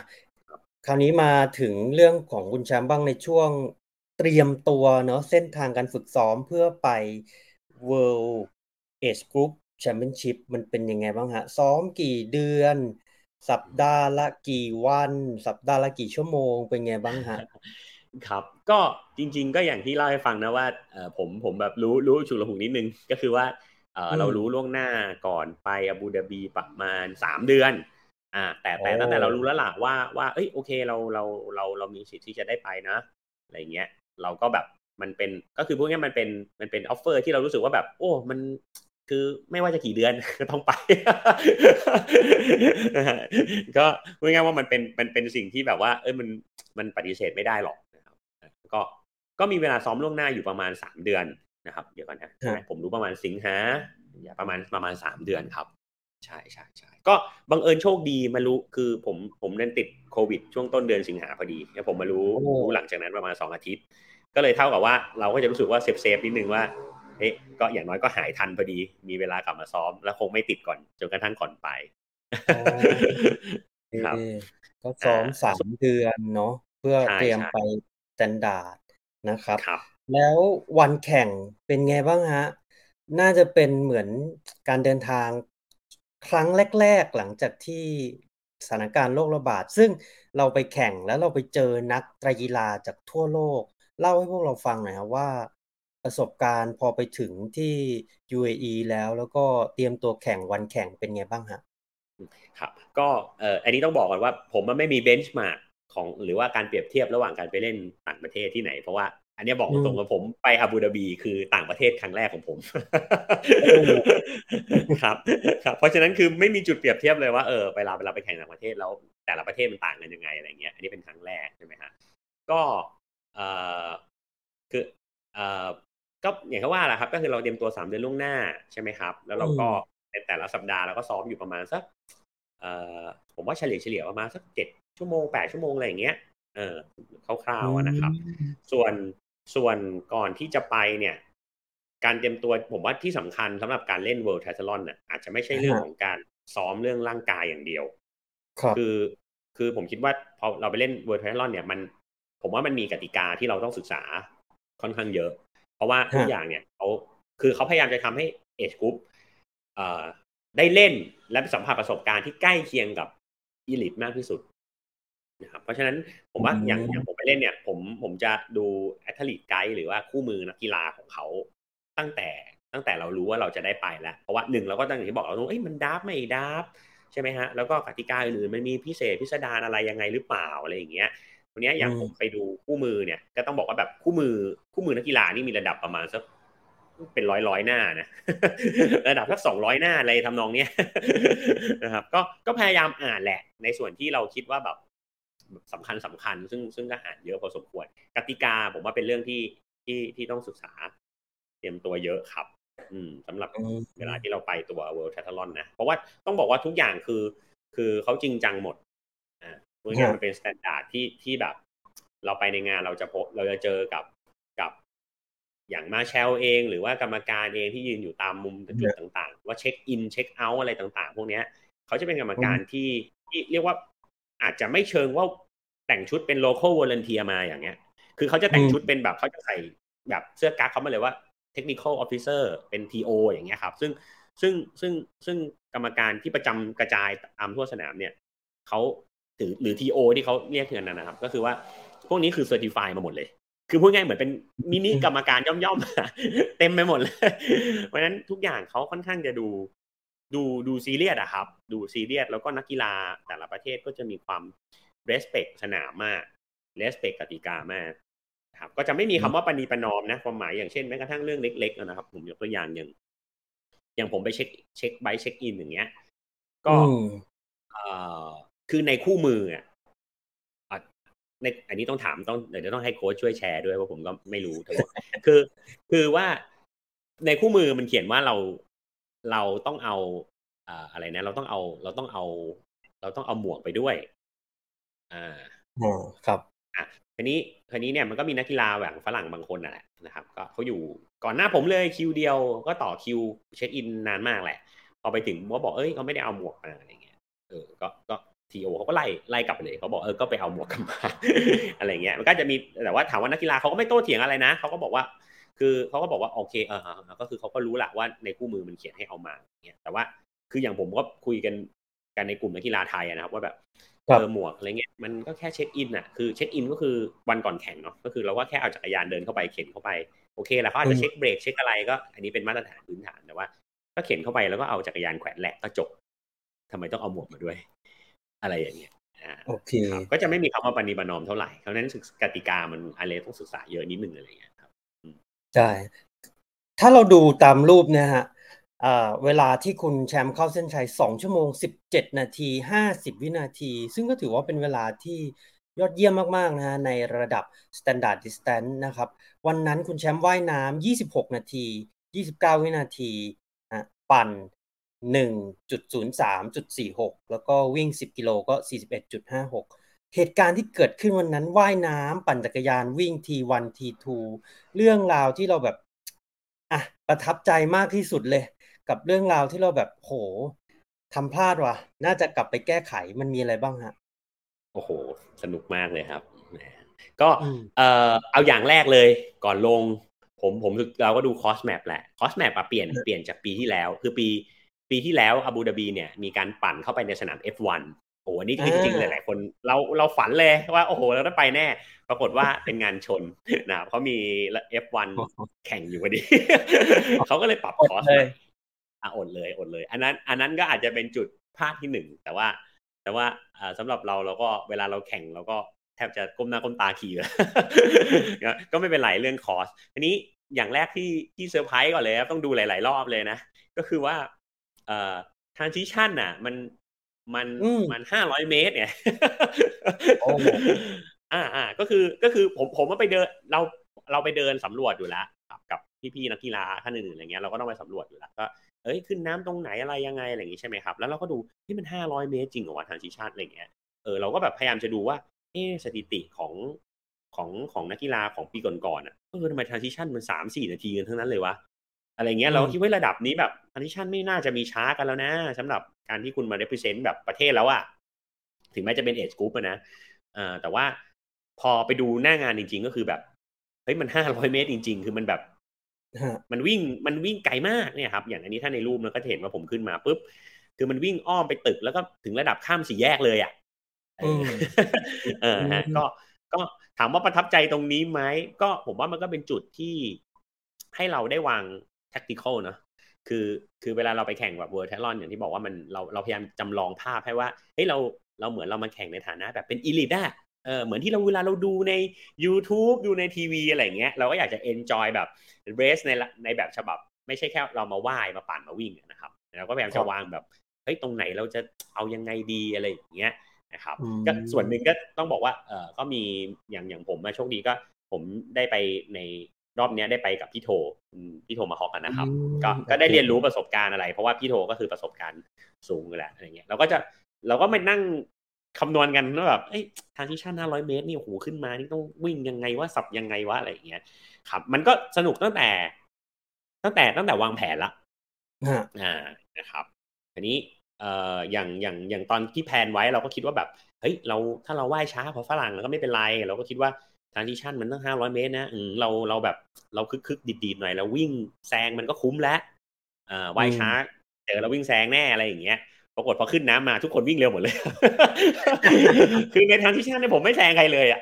คราวนี้มาถึงเรื่องของคุณแชมป์บ้างในช่วงเตรียมตัวเนาะเส้นทางการฝึกซ้อมเพื่อไป World Age Group Championship มันเป็นยังไงบ้างฮะ ซ้อมกี่เดือน สัปดาห์ละกี่วัน สัปดาห์ละกี่ชั่วโมง เป็นไงบ้างฮะ ครับ ก็จริง ๆ ก็อย่างที่เล่าให้ฟังนะว่าเออผมผมแบบรู้รู้ชุลหุงนิดนึง ก็คือว่าเออเรารู้ล่วงหน้าก่อนไปอาบูดาบีประมาณสามเดือนอ่าแต่แต่ตั้งแต่เรารู้แล้วล่ะว่าว่าเอ้ยโอเคเราเราเราเรามีสิทธิ์ที่จะได้ไปนะอะไรเงี้ยเราก็แบบมันเป็นก็คือพวกนี้มันเป็นมันเป็นออฟเฟอร์ที่เรารู้สึกว่าแบบ โอ้มัน คือไม่ว่าจะกี่เดือนก็ต้องไป ก็พูดง่ายว่ามันเป็นมันเป็นสิ่งที่แบบว่า เอ้ยมันมันปฏิเสธไม่ได้หรอกนะครับก็ก็มีเวลาซ้อมล่วงหน้าอยู่ประมาณสามเดือนนะครับ เดี๋ยวก่อนนะผมรู้ประมาณสิงหาอย่าประมาณประมาณสามเดือนครับ ใช่ใช่ใช่ก็บังเอิญโชคดีมารู้คือผมผมนั่นติดโควิด ช่วงต้นเดือนสิงหาพอดีแล้วผมมารู้รู้หลังจากนั้นประมาณสองอาทิตย์ ก็เลยเท่ากับว่าเราก็จะรู้สึกว่า safe safe นิดนึงว่า เฮ้ยก็อย่างน้อยก็หายทันพอดี มีเวลากลับมาซ้อม แล้วคงไม่ติดก่อนจนกระทั่งก่อนไปครับก็ซ้อมสามเดือนเนาะเพื่อเตรียมไป standard นะครับรบแล้ววันแข่งเป็นไงบ้างฮะ น่าจะเป็นเหมือนการเดินทางครั้งแรก ๆ หลังจากที่สถานการณ์โรคระบาด ซึ่งเราไปแข่งแล้วเราไปเจอนักไตรกีฬาจากทั่วโลก เล่าให้พวกเราฟังหน่อยครับว่า ประสบการณ์พอไปถึงที่ UAE แล้วแล้วก็เตรียมตัวแข่งวันแข่งเป็นไงบ้างฮะครับก็เอ่ออันนี้ต้องบอกก่อนว่าผมมันไม่มีเบนช์มาร์กของหรือว่าการเปรียบเทียบระหว่างการไปเล่นต่างประเทศที่ไหน เพราะว่าอันนี้บอกตรงๆว่าผมไปอาบูดาบีคือต่างประเทศครั้งแรกของผมครับครับ เพราะฉะนั้นคือไม่มีจุดเปรียบเทียบเลยว่าเออเวลาเวลาไปแข่งต่างประเทศแล้วแต่ละประเทศมันต่างกันยังไงอะไรเงี้ยอันนี้เป็นครั้งแรกใช่ไหมฮะก็เอ่อคือเอ่อ ก็อย่างที่ว่าแหละครับ ก็คือเราเตรียมตัวสามเดือนล่วงหน้าใช่ไหมครับ แล้วเราก็ในแต่ละสัปดาห์เราก็ซ้อมอยู่ประมาณสักเอ่อผมว่าเฉลี่ยเฉลี่ยประมาณสักเจ็ดชั่วโมงแปดชั่วโมงอะไรอย่างเงี้ยเออคร่าวๆนะครับ ส่วนส่วนก่อนที่จะไปเนี่ย การเตรียมตัวผมว่าที่สำคัญสำหรับการเล่น World Triathlon น่ะอาจจะไม่ใช่เรื่องของการซ้อมเรื่องร่างกายอย่างเดียวคือคือผมคิดว่าพอเราไปเล่น World Triathlon เนี่ยมัน ผมว่ามันมีกติกาที่เราต้องศึกษาค่อนข้างเยอะเพ ราะว่าทุกอย่างเนี่ยเขาคือเขาพยายามจะทำให้เอชกรุ๊ปได้เล่นและสัมผัสประสบการณ์ที่ใกล้เคียงกับอีลิทมากที่สุดนะครับเพราะฉะนั้นผมว่าอย่างอย่างผมไปเล่นเนี่ย ผมผมจะดูแอตเลติกไกด์หรือว่าคู่มือนักกีฬาของเขาตั้งแต่ตั้งแต่เรารู้ว่าเราจะได้ไปแล้ว เพราะว่าหนึ่งเราก็ตั้งอย่างที่บอกเราต้องเอ้ยมันดับไม่ดับใช่ไหมฮะแล้วก็กติกาอื่นๆมันมีพิเศษพิสดารอะไรยังไงหรือเปล่าอะไรอย่างเงี้ย วันนี้อย่างผมไปดูคู่มือเนี่ย ก็ต้องบอกว่าแบบคู่มือคู่มือนักกีฬานี่มีระดับประมาณสักเป็นร้อยร้อยหน้านะระดับสักสองร้อยหน้าอะไรทำนองเนี้ยนะครับ ก็ก็พยายามอ่านแหละ ในส่วนที่เราคิดว่าแบบสำคัญสำคัญ ซึ่งซึ่งก็อ่านเยอะพอสมควร กติกาผมว่าเป็นเรื่องที่ที่ที่ต้องศึกษา เตรียมตัวเยอะครับ อืมสำหรับเวลาที่เราไปตัว World t a t l o n นะเพราะว่าต้องบอกว่าทุกอย่างคือ คือเขาจริงจังหมดอ่า เมื่อมันเป็น standard ที่ที่แบบ เราไปในงานเราจะพบเราจะเจอกับกับอย่าง marshal เอง หรือว่ากรรมการเองที่ยืนอยู่ตามมุมจุดต่างๆ ว่า check in check out อะไรต่างๆ พวกนี้เขาจะเป็นกรรมการที่ที่เรียกว่าอาจจะไม่เชิงว่าแต่งชุดเป็น local volunteer มาอย่างเงี้ย คือเขาจะแต่งชุดเป็นแบบเขาจะใส่แบบเสื้อกั๊กเขามาเลยว่า technical officer เป็น TO อย่างเงี้ยครับ ซึ่งซึ่งซึ่งซึ่งกรรมการที่ประจำกระจายตามทั่วสนามเนี่ยเขา ถือหรือ TO ที่เขาเรียกกันนะครับ ก็คือว่าพวกนี้คือ certify มาหมดเลย คือพูดง่ายเหมือนเป็นมินิกรรมการย่อมๆเต็มไปหมดเลยเพราะฉะนั้นทุกอย่างเขาค่อนข้างจะดูดูดูซีเรียสอะครับ ดูซีเรียสแล้วก็นักกีฬาแต่ละประเทศก็จะมีความ respect สนามมาก respect กติกามากครับ ก็จะไม่มีคำว่าประนีประนอมนะความหมายอย่างเช่นแม้กระทั่งเรื่องเล็กๆนะครับ ผมยกตัวอย่างอย่างอย่างผมไป check check bike check in อย่างเงี้ย ก็เอ่อ คือในคู่มืออะในอันนี้ต้องถามต้องเดี๋ยวต้องให้โค้ชช่วยแชร์ด้วยว่าผมก็ไม่รู้ทั้งหมดคือ คือว่าในคู่มือมันเขียนว่าเราเราต้องเอาอะไรนะ เราต้องเอา เราต้องเอา เราต้องเอาหมวกไปด้วย อ่าอ๋อครับอะทีนี้ทีนี้เนี่ยมันก็มีนักกีฬาแบบฝรั่งบางคนน่ะแหละนะครับ ก็เขาอยู่ก่อนหน้าผมเลยคิวเดียวก็ต่อคิวเช็คอินนานมากแหละพอไปถึงก็บอกเอ้ยเขาไม่ได้เอาหมวกมาอะไรเงี้ยเออก็ก็ ทีโอเขาก็ไล่ไล่กลับไปเลยเขาบอกเออก็ไปเอาหมวกกลับมาอะไรเงี้ยมันก็จะมีแต่ว่าถามว่านักกีฬาเขาก็ไม่โต้เถียงอะไรนะเขาก็บอกว่า คือเขาก็บอกว่าโอเคเออก็คือเขาก็รู้แหละว่าในคู่มือมันเขียนให้เอามาเนี่ยแต่ว่าคืออย่างผมก็คุยกันกันในกลุ่มนักกีฬาไทยนะครับว่าแบบเออหมวกอะไรเงี้ยมันก็แค่เช็คอินอะคือเช็คอินก็คือวันก่อนแข่งเนาะก็คือเราก็แค่เอาจักรยานเดินเข้าไปเข็นเข้าไปโอเคแล้วเขาอาจจะเช็คเบรกเช็คอะไรก็ อันนี้เป็นมาตรฐานพื้นฐานแต่ว่า ก็เข็นเข้าไปแล้วก็เอาจักรยานแขวนแหละก็จบทำไมต้องเอาหมวกมาด้วย อะไรอย่างเงี้ยโอเคก็จะไม่มีคำว่าปณิบนอมเท่าไหร่เพราะนั้นกติกามันอะไรต้องศึกษาเยอะนิดนึงอะไรเงี้ยครับใช่ถ้าเราดูตามรูปเนี่ยฮะเวลาที่คุณแชมป์เข้าเส้นชัย 2 ชั่วโมง 17 นาที 50 วินาที ซึ่งก็ถือว่าเป็นเวลาที่ยอดเยี่ยมมากๆนะฮะในระดับ Standard Distance นะครับ วันนั้นคุณแชมป์ว่ายน้ำ26 นาที 29 วินาทีปั่น 1.03.46 แล้วก็วิ่ง 10 กิโลก็ 41.56 เหตุการณ์ที่เกิดขึ้นวันนั้นว่ายน้ำปั่นจักรยานวิ่ง T1 T2 เรื่องราวที่เราแบบอะประทับใจมากที่สุดเลย กับเรื่องราวที่เราแบบโหทำพลาดว่ะ น่าจะกลับไปแก้ไขมันมีอะไรบ้างฮะ โอ้โห สนุกมากเลยครับ ก็เอ่อเอาอย่างแรกเลยก่อนลง ผมผมเราก็ดู course map แหละ course map เปลี่ยนเปลี่ยนจากปีที่แล้ว คือปี ปีที่แล้วอาบูดาบีเนี่ยมีการปั่นเข้าไปในสนาม F1 โอ้โหนี่จริงๆหลายๆคนเราเราฝันเลยว่า โอ้โหเราได้ไปแน่ ปรากฏว่าเป็นงานชนนะเขามี F1 แข่งอยู่พอดีเขาก็เลยปรับคอสเลยอะอดเลยอดเลย อันนั้น อันนั้นก็อาจจะเป็นจุดพลาดที่หนึ่งแต่ว่า แต่ว่าสำหรับเราเราก็เวลาเราแข่งเราก็แทบจะก้มหน้าก้มตาขี่แล้วก็ไม่เป็นไรเรื่องคอสทีนี้อย่างแรกที่ที่เซอร์ไพรส์ก่อนเลยต้องดูหลาย ๆ รอบเลยนะ ก็คือว่า เอ่อ transition น่ะ มันมันมันห้าร้อยเมตร เนี่ยอ่าอ่าก็คือก็คือผมผมว่าไปเดินเราเราไปเดินสำรวจอยู่แล้วกับพี่ๆนักกีฬาท่านอื่นๆอะไรเงี้ยเราก็ต้องไปสำรวจอยู่แล้วก็เอ้ยขึ้นน้ำตรงไหนอะไรยังไงอะไรอย่างงี้ใช่ไหมครับ แล้วเราก็ดูที่มันห้าร้อยเมตรจริงเหรอวะทางชิชาติอะไรเงี้ยเออเราก็แบบพยายามจะดูว่าเออสถิติของของของนักกีฬาของปีก่อนๆอะเออทำไมทางชิชันมันสามสี่นาทีกันทั้งนั้นเลยวะ อะไรเงี้ยเราคิดว่าระดับนี้แบบทางชิชันไม่น่าจะมีช้ากันแล้วนะสำหรับการที่คุณมา represent แบบประเทศแล้วอะถึงแม้จะเป็นเอจกรุ๊ปนะอ่าแต่ว่าพอไปดูหน้างานจริง ๆ ก็คือแบบเฮ้ยมันห้าร้อยเมตรจริง ๆ คือมันแบบมันวิ่งมันวิ่งไกลมากเนี่ยครับ อย่างอันนี้ถ้าในรูปมันก็เห็นว่าผมขึ้นมาปุ๊บคือมันวิ่งอ้อมไปตึกแล้วก็ถึงระดับข้ามสี่แยกเลยอะเออฮะก็ก็ถามว่าประทับใจตรงนี้ไหมก็ผมว่ามันก็เป็นจุดที่ให้เราได้วาง tactical เนาะคือคือเวลาเราไปแข่งแบบเวิร์ d เทลอนอย่างที่บอกว่ามันเราเราพยายามจำลองภาพให้ว่าเฮ้ยเราเราเหมือนเรามาแข่งในฐานะแบบเป็นอีลิทอะเออเหมือนที่เราเวลาเราดูใน YouTube ดูในทีวีอะไรเงี้ยเราก็อยากจะ enjoy แบบเรสในในแบบฉบับ ไม่ใช่แค่เรามาว่ายมาปั่นมาวิ่งนะครับเราก็พยายามจะวางแบบเฮ้ยตรงไหนเราจะเอายังไงดีอะไรอย่างเงี้ยนะครับก็ส่วนหนึ่งก็ต้องบอกว่าเออก็มีอย่างอย่างผมมาโชคดีก็ผมได้ไปใน รอบนี้ได้ไปกับพี่โทพี่โทมาฮอกกันนะครับก็ก็ได้เรียนรู้ประสบการณ์อะไร เพราะว่าพี่โทก็คือประสบการณ์สูงแหละอะไรเงี้ยเราก็จะเราก็มานั่งคำนวณกันว่าแบบเอ้ยทางที่ชั่นห้าร้อยเมตรนี่โอ้โหขึ้นมานี่ต้องวิ่งยังไงว่าสับยังไงวะอะไรอย่างเงี้ย ครับ มันก็สนุกตั้งแต่ ตั้งแต่ตั้งแต่วางแผนละอ่านะครับอันนี้เอ่ออย่างอย่างอย่างตอนที่แพนไว้เราก็คิดว่าแบบเฮ้ยเราถ้าเราไหว้ช้าพอฝรั่งเราก็ไม่เป็นไร เราก็คิดว่า ทางที่ชั่นมันตั้งห้าร้อยเมตรนะอืมเราเราแบบเราคึกคึกดีดดีหน่อยแล้ววิ่งแซงมันก็คุ้มแล้วอ่าว่ายช้าเจอเราวิ่งแซงแน่อะไรอย่างเงี้ยปรากฏพอขึ้นน้ำมาทุกคนวิ่งเร็วหมดเลย คือในทางที่ชั่นเนี่ยผมไม่แซงใครเลยอะ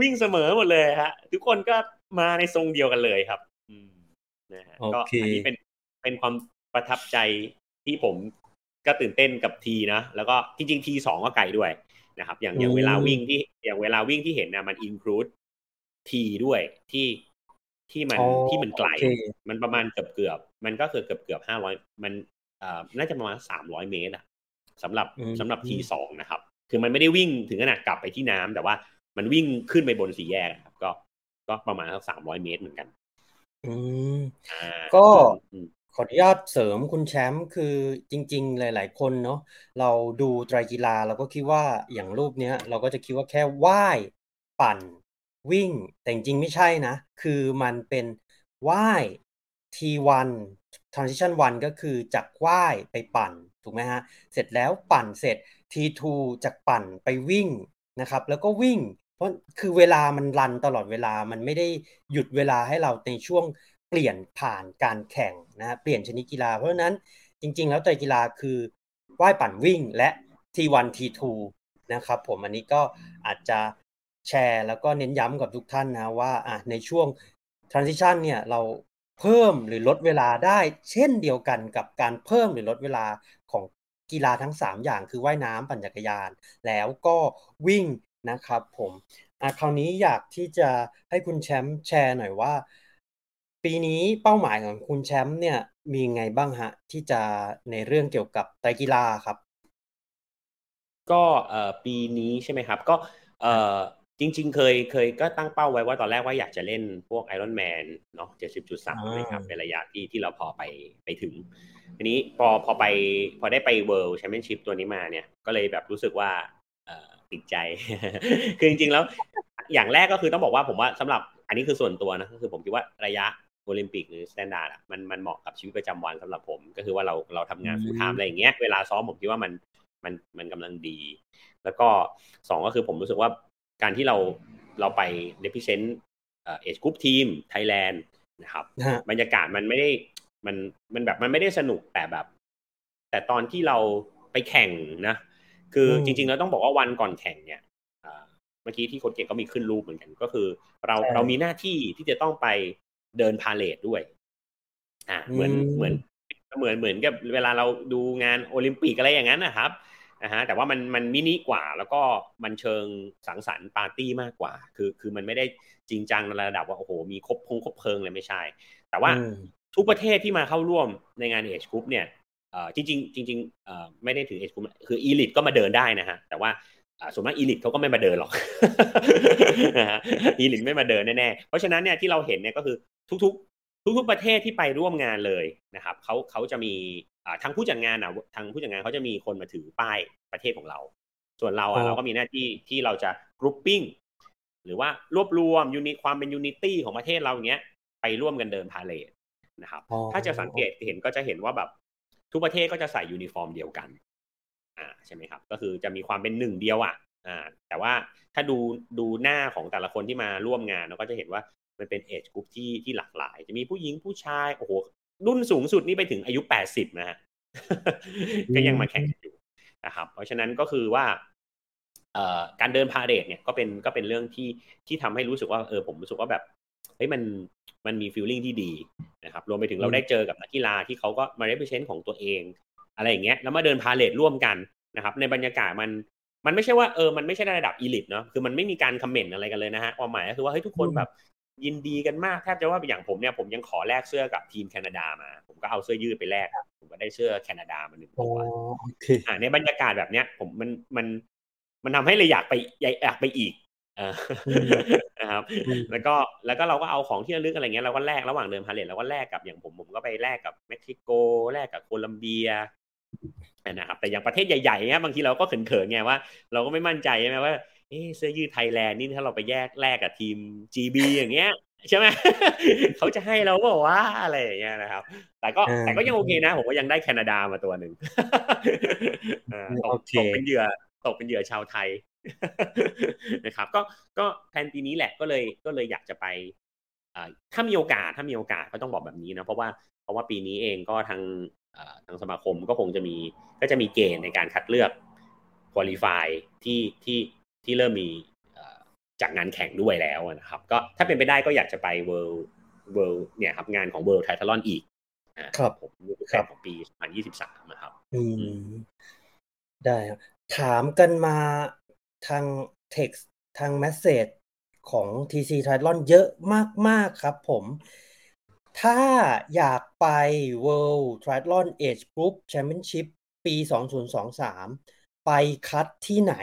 วิ่งเสมอหมดเลยฮะ ทุกคนก็มาในทรงเดียวกันเลยครับอืมนะฮะก็อันนี้เป็นเป็นความประทับใจที่ผมก็ตื่นเต้นกับทีนะ แล้วก็จริงๆทีสองก็ไกลด้วย นะครับ อย่างอย่างเวลาวิ่งที่อย่างเวลาวิ่งที่เห็นนะมันอินคลูดทีด้วยที่ที่มันที่มันไกล มันประมาณเกือบเกือบมันก็คือเกือบเกือบห้าร้อยมันอ่าน่าจะประมาณสามร้อยเมตรอะสำหรับสำหรับทีสองนะครับ คือมันไม่ได้วิ่งถึงขนาดกลับไปที่น้ำแต่ว่ามันวิ่งขึ้นไปบนสี่แยกครับ ก็ก็ประมาณสักสามร้อยเมตรเหมือนกัน อืมก็ ขออนุญาตเสริมคุณแชมป์คือจริง ๆ หลาย ๆ คนเนาะเราดูไตรกีฬาเราก็คิดว่าอย่างรูปเนี้ยเราก็จะคิดว่าแค่ว่ายปั่นวิ่ง แต่จริงไม่ใช่นะ คือมันเป็นว่าย T1 transition 1 ก็คือจากว่ายไปปั่นถูกไหมฮะ เสร็จแล้วปั่นเสร็จ T2 จากปั่นไปวิ่งนะครับ แล้วก็วิ่ง เพราะคือเวลามันรันตลอดเวลามันไม่ได้หยุดเวลาให้เราในช่วง เปลี่ยนผ่านการแข่งนะเปลี่ยนชนิดกีฬา เพราะฉะนั้นจริง ๆ แล้วไตรกีฬาคือว่ายปั่นวิ่งและ T1 T2 นะครับผมอันนี้ก็อาจจะแชร์แล้วก็เน้นย้ำกับทุกท่านนะว่าในช่วง transition เนี่ยเราเพิ่มหรือลดเวลาได้เช่นเดียวกันกับการเพิ่มหรือลดเวลาของกีฬาทั้ง 3 อย่างคือว่ายน้ำปั่นจักรยาน แล้วก็วิ่งนะครับผมอะคราวนี้อยากที่จะให้คุณแชมป์แชร์หน่อยว่า ปีนี้เป้าหมายของคุณแชมป์เนี่ยมีไงบ้างฮะ ที่จะในเรื่องเกี่ยวกับไตรกีฬาครับ ก็เอ่อปีนี้ใช่ไหมครับ ก็เอ่อจริง ๆ เคยเคยก็ตั้งเป้าไว้ว่าตอนแรกว่าอยากจะเล่นพวกไอรอนแมนเนาะเจ็ดสิบจุดสามนะครับในระยะที่ที่เราพอไปไปถึงทีนี้พอพอไปพอได้ไป World Championship ตัวนี้มาเนี่ย ก็เลยแบบรู้สึกว่าเอ่อติดใจ คือจริงๆแล้ว อย่างแรกก็คือต้องบอกว่าผมว่าสำหรับอันนี้คือส่วนตัวนะก็คือผมคิดว่าระยะ โอลิมปิกหรือ standard อะมันมันเหมาะกับชีวิตประจำวันสำหรับผม ก็คือว่าเราเราทำงาน full-time อะไรอย่างเงี้ยเวลาซ้อมผมคิดว่ามันมันมันกำลังดี แล้วก็สองก็คือผมรู้สึกว่าการที่เราเราไปเ e p r e s e n t Age Group Team Thailand นะครับบรรยากาศมันไม่ได้มันมันแบบมันไม่ได้สนุกแต่แบบ แต่ตอนที่เราไปแข่งนะ คือจริงๆเราต้องบอกว่าวันก่อนแข่งเนี่ยเมื่อกี้ที่โค้ชเก่งก็มีขึ้นรูปเหมือนกัน ก็คือ เราเรามีหน้าที่ที่จะต้องไป เดิน parade ด้วย อ่า เหมือนเหมือนเหมือนเหมือนกับเวลาเราดูงานโอลิมปิกอะไรอย่างนั้นนะครับนะฮะแต่ว่ามันมันมินิกว่าแล้วก็มันเชิงสังสรรค์ปาร์ตี้มากกว่า คือคือมันไม่ได้จริงจังในระดับว่าโอ้โหมีครบพงครบเพลิงเลยไม่ใช่ แต่ว่าทุกประเทศที่มาเข้าร่วมในงาน age group เนี่ยจริงจริงจริงไม่ได้ถือ age group คือ elite ก็มาเดินได้นะฮะแต่ว่าส่วนมาก elite เขาก็ไม่มาเดินหรอก elite ไม่มาเดินแน่ๆเพราะฉะนั้นเนี่ยที่เราเห็นเนี่ยก็คือ ทุกๆ ทุกๆประเทศที่ไปร่วมงานเลยนะครับเขาเขาจะมีทางผู้จัดงานอะทางผู้จัดงานเขาจะมีคนมาถือป้ายประเทศของเรา ส่วนเราอะเราก็มีหน้าที่ที่เราจะ grouping หรือว่ารวบรวม uni ความเป็น unity ของประเทศเราอย่างเงี้ยไปร่วมกันเดิน parade นะครับถ้าจะสังเกตเห็นก็จะเห็นว่าแบบทุกประเทศก็จะใส่ยูนิฟอร์มเดียวกันอ่าใช่ไหมครับ ก็คือจะมีความเป็นหนึ่งเดียวอะอ่าแต่ว่าถ้าดูดูหน้าของแต่ละคนที่มาร่วมงานเราก็จะเห็นว่า มันเป็น age group ที่ที่หลากหลาย จะมีผู้หญิงผู้ชายโอ้โหรุ่นสูงสุดนี่ไปถึงอายุแปดสิบนะฮะก็ยังมาแข่งอยู่นะครับ เพราะฉะนั้นก็คือว่าการเดิน parade เนี่ยก็เป็นก็เป็นเรื่องที่ที่ทำให้รู้สึกว่าเออผมรู้สึกว่าแบบเฮ้ยมันมันมี feeling ที่ดีนะครับรวมไปถึงเราได้เจอกับนักกีฬาที่เขาก็มา represent ของตัวเอง อะไรอย่างเงี้ยแล้วมาเดิน parade ร่วมกันนะครับ ในบรรยากาศมันมันไม่ใช่ว่าเออมันไม่ใช่ระดับ elite เนาะคือมันไม่มีการคอมเมนต์อะไรกันเลยนะฮะความหมายก็คือว่าเฮ้ยทุกคนแบบ ยินดีกันมากแทบจะว่าอย่างผมเนี่ยผมยังขอแลกเสื้อกับทีมแคนาดามา ผมก็เอาเสื้อยืดไปแลกผมก็ได้เสื้อแคนาดามาหนึ่งตัวอ่าในบรรยากาศแบบเนี้ย ผมมันมันมันทำให้เลยอยากไปอยากไปอีกนะครับแล้วก็แล้วก็เราก็เอาของที่ระลึกอะไรเงี้ยเราก็แลกระหว่างเดิน parade เราก็แลกกับอย่างผมผมก็ไปแลกกับเม็กซิโกแลกกับโคลัมเบียนะครับแต่อย่างประเทศใหญ่ๆเนี้ยบางทีเราก็เขินๆไงว่า เราก็ไม่มั่นใจใช่ไหมว่า เออเสื้อยืดไทยแลนด์นี่ถ้าเราไปแยกแลกกับทีม GB อย่างเงี้ยใช่ไหมเขาจะให้เราป่าววะอะไรอย่างเงี้ยนะครับ แต่ก็แต่ก็ยังโอเคนะ ผมก็ยังได้แคนาดามาตัวหนึ่งตกเป็นเหยื่อตกเป็นเหยื่อชาวไทยนะครับ ก็ก็แทนปีนี้แหละก็เลยก็เลยอยากจะไปถ้ามีโอกาสถ้ามีโอกาสก็ต้องบอกแบบนี้นะเพราะว่าเพราะว่าปีนี้เองก็ทางทางสมาคมก็คงจะมีก็จะมีเกณฑ์ในการคัดเลือกคุริฟายที่ที่ ที่เริ่มมีจากงานแข่งด้วยแล้วนะครับ ก็ถ้าเป็นไปได้ก็อยากจะไป World World เนี่ยครับงานของ World Triathlon อีกครับผมครับของปี 2023 นะครับ อืม ได้ถามกันมาทางเท็กซ์ทางแมสเซจของ TC Triathlon เยอะมาก ๆ ครับผม ถ้าอยากไป World Triathlon Age Group Championship ปี 2023 ไปคัดที่ไหน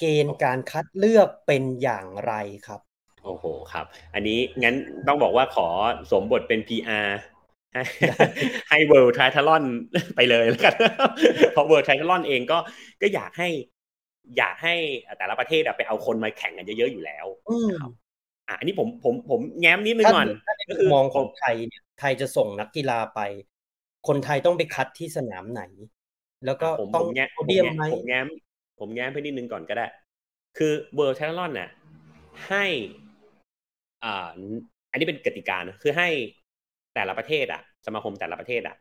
เกณฑ์การคัดเลือกเป็นอย่างไรครับ โอ้โหครับ อันนี้งั้นต้องบอกว่าขอสมบทเป็น PR ให้ World Triathlon ไปเลยแล้วกันเพราะ World Triathlon เองก็ก็อยากให้ อยากให้แต่ละประเทศไปเอาคนมาแข่งกันเยอะๆอยู่แล้วครับอะอันนี้ผมผมผมแง้มนิดนึงก่อนก็คือมองของไทยเนี่ยไทยจะส่งนักกีฬาไป คนไทยต้องไปคัดที่สนามไหน แล้วก็ต้องแง้มเดียมไหมผมแง้ม ผมแง้มไปนิดนึงก่อนก็ได้ คือ World Triathlon น่ะให้อ่าอันนี้เป็นกติกานะคือให้แต่ละประเทศอะ สมาคมแต่ละประเทศอะ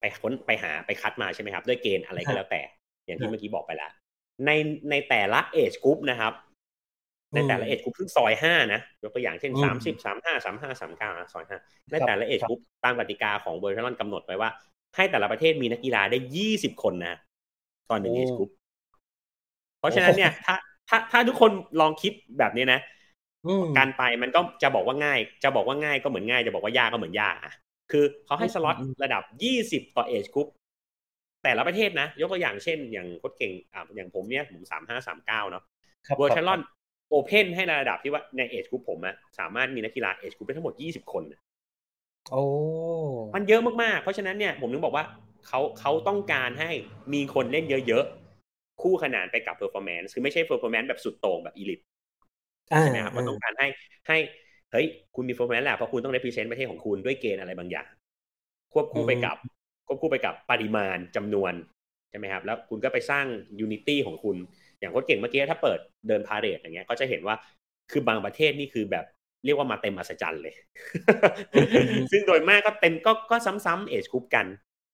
ไปค้นไปหาไปคัดมาใช่ไหมครับ ด้วยเกณฑ์อะไรก็แล้วแต่ อย่างที่เมื่อกี้บอกไปแล้วในในแต่ละ age group นะครับ ในแต่ละ age group ซึ่งซอยห้านะยกตัวอย่างเช่นสามสิบสามห้าสามห้าสามเก้าซอยห้าในแต่ละ age group ตามกติกาของ World Triathlon กำหนดไว้ว่า ให้แต่ละประเทศมีนักกีฬาได้ยี่สิบคนนะ ต่อหนึ่ง age group เพราะฉะนั้นเนี่ยถ้าถ้าถ้าทุกคนลองคิดแบบนี้นะการไปมันก็จะบอกว่าง่าย จะบอกว่าง่ายก็เหมือนง่าย จะบอกว่ายากก็เหมือนยากอะคือเขาให้สล็อตระดับยี่สิบต่อ age group แต่ละประเทศนะ ยกตัวอย่างเช่น อย่างโค้ชเก่งอ่าอย่างผมเนี่ยผมสามห้าสามเก้าเนาะ World Triathlon open ให้ในระดับที่ว่าใน age group ผมอะสามารถมีนักกีฬา age group ได้ทั้งหมดยี่สิบคนโอ้มันเยอะมากๆ เพราะฉะนั้นเนี่ยผมนึกบอกว่าเขาเขาต้องการให้มีคนเล่นเยอะๆ คู่ขนานไปกับ performance คือไม่ใช่ performance แบบสุดโต่งแบบ elite ใช่ไหมครับมันต้องการให้ให้เฮ้ยคุณมี performance แหละเพราะคุณต้อง represent ประเทศของคุณด้วยเกณฑ์อะไรบางอย่าง ควบคู่ไปกับ ควบคู่ไปกับปริมาณจำนวนใช่ไหมครับ แล้วคุณก็ไปสร้าง unity ของคุณ อย่างโค้ชเก่งเมื่อกี้ถ้าเปิดเดิน parade อย่างเงี้ยก็จะเห็นว่าคือบางประเทศนี่คือแบบเรียกว่ามาเต็มอัศจรรย์เลย ซึ่งโดยมากก็เต็มก็ก็ซ้ำๆเอชคุปกัน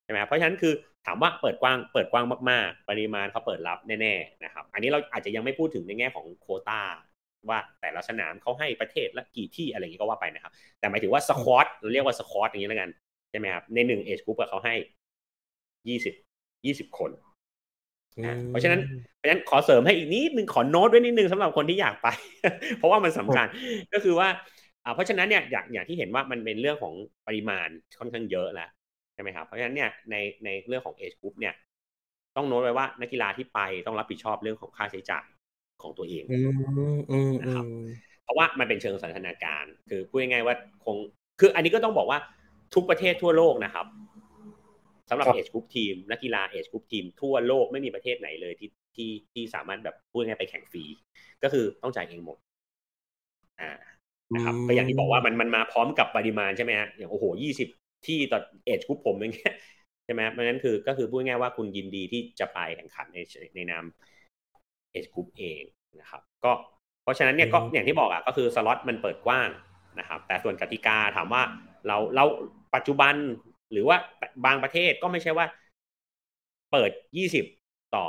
ใช่ไหมเพราะฉะนั้นคือ ถามว่าเปิดกว้างเปิดกว้างมากๆ ปริมาณเขาเปิดรับแน่ๆนะครับ อันนี้เราอาจจะยังไม่พูดถึงในแง่ของโคตาว่าแต่ละสนามเขาให้ประเทศละกี่ที่อะไรอย่างนี้ก็ว่าไปนะครับ แต่หมายถึงว่าสควอตเราเรียกว่าสควอตอย่างนี้แล้วกันใช่ไหมครับ ในหนึ่งเอชกรุ๊ปเขาให้ยี่สิบยี่สิบคนเพราะฉะนั้นเพราะฉะนั้นขอเสริมให้อีกนิดนึงขอโน้ตไว้นิดนึงสำหรับคนที่อยากไป เพราะว่ามันสำคัญก็คือว่าเพราะฉะนั้นเนี่ยอย่างอย่างที่เห็นว่ามันเป็นเรื่องของปริมาณค่อนข้างเยอะแล้ว ใช่ไหมครับเพราะฉะนั้นเนี่ยในในเรื่องของเอชกรุ๊ปเนี่ยต้องโน้ตไว้ว่านักกีฬาที่ไปต้องรับผิดชอบเรื่องของค่าใช้จ่ายของตัวเองนะครับเพราะว่ามันเป็นเชิงสันทนาการ คือพูดง่ายๆว่าคง คืออันนี้ก็ต้องบอกว่าทุกประเทศทั่วโลกนะครับสำหรับ age group team นักกีฬา age group team ทั่วโลกไม่มีประเทศไหนเลยที่ที่ที่สามารถแบบพูดง่ายไปแข่งฟรี ก็คือต้องจ่ายเองหมด อ่านะครับก็อย่างที่บอกว่ามันมันมาพร้อมกับปริมาณใช่ไหมฮะอย่างโอ้โหยี่สิบ ที่ต่อ age group ผมอย่างเงี้ยใช่ไหมเพราะนั้นคือก็คือพูดง่ายว่าคุณยินดีที่จะไปแข่งขันในในนาม age group เองนะครับ ก็เพราะฉะนั้นเนี่ยก็อย่างที่บอกอะก็คือสล็อตมันเปิดกว้างนะครับ แต่ส่วนกติกาถามว่าเราเราปัจจุบันหรือว่าบางประเทศก็ไม่ใช่ว่า เปิดยี่สิบต่อ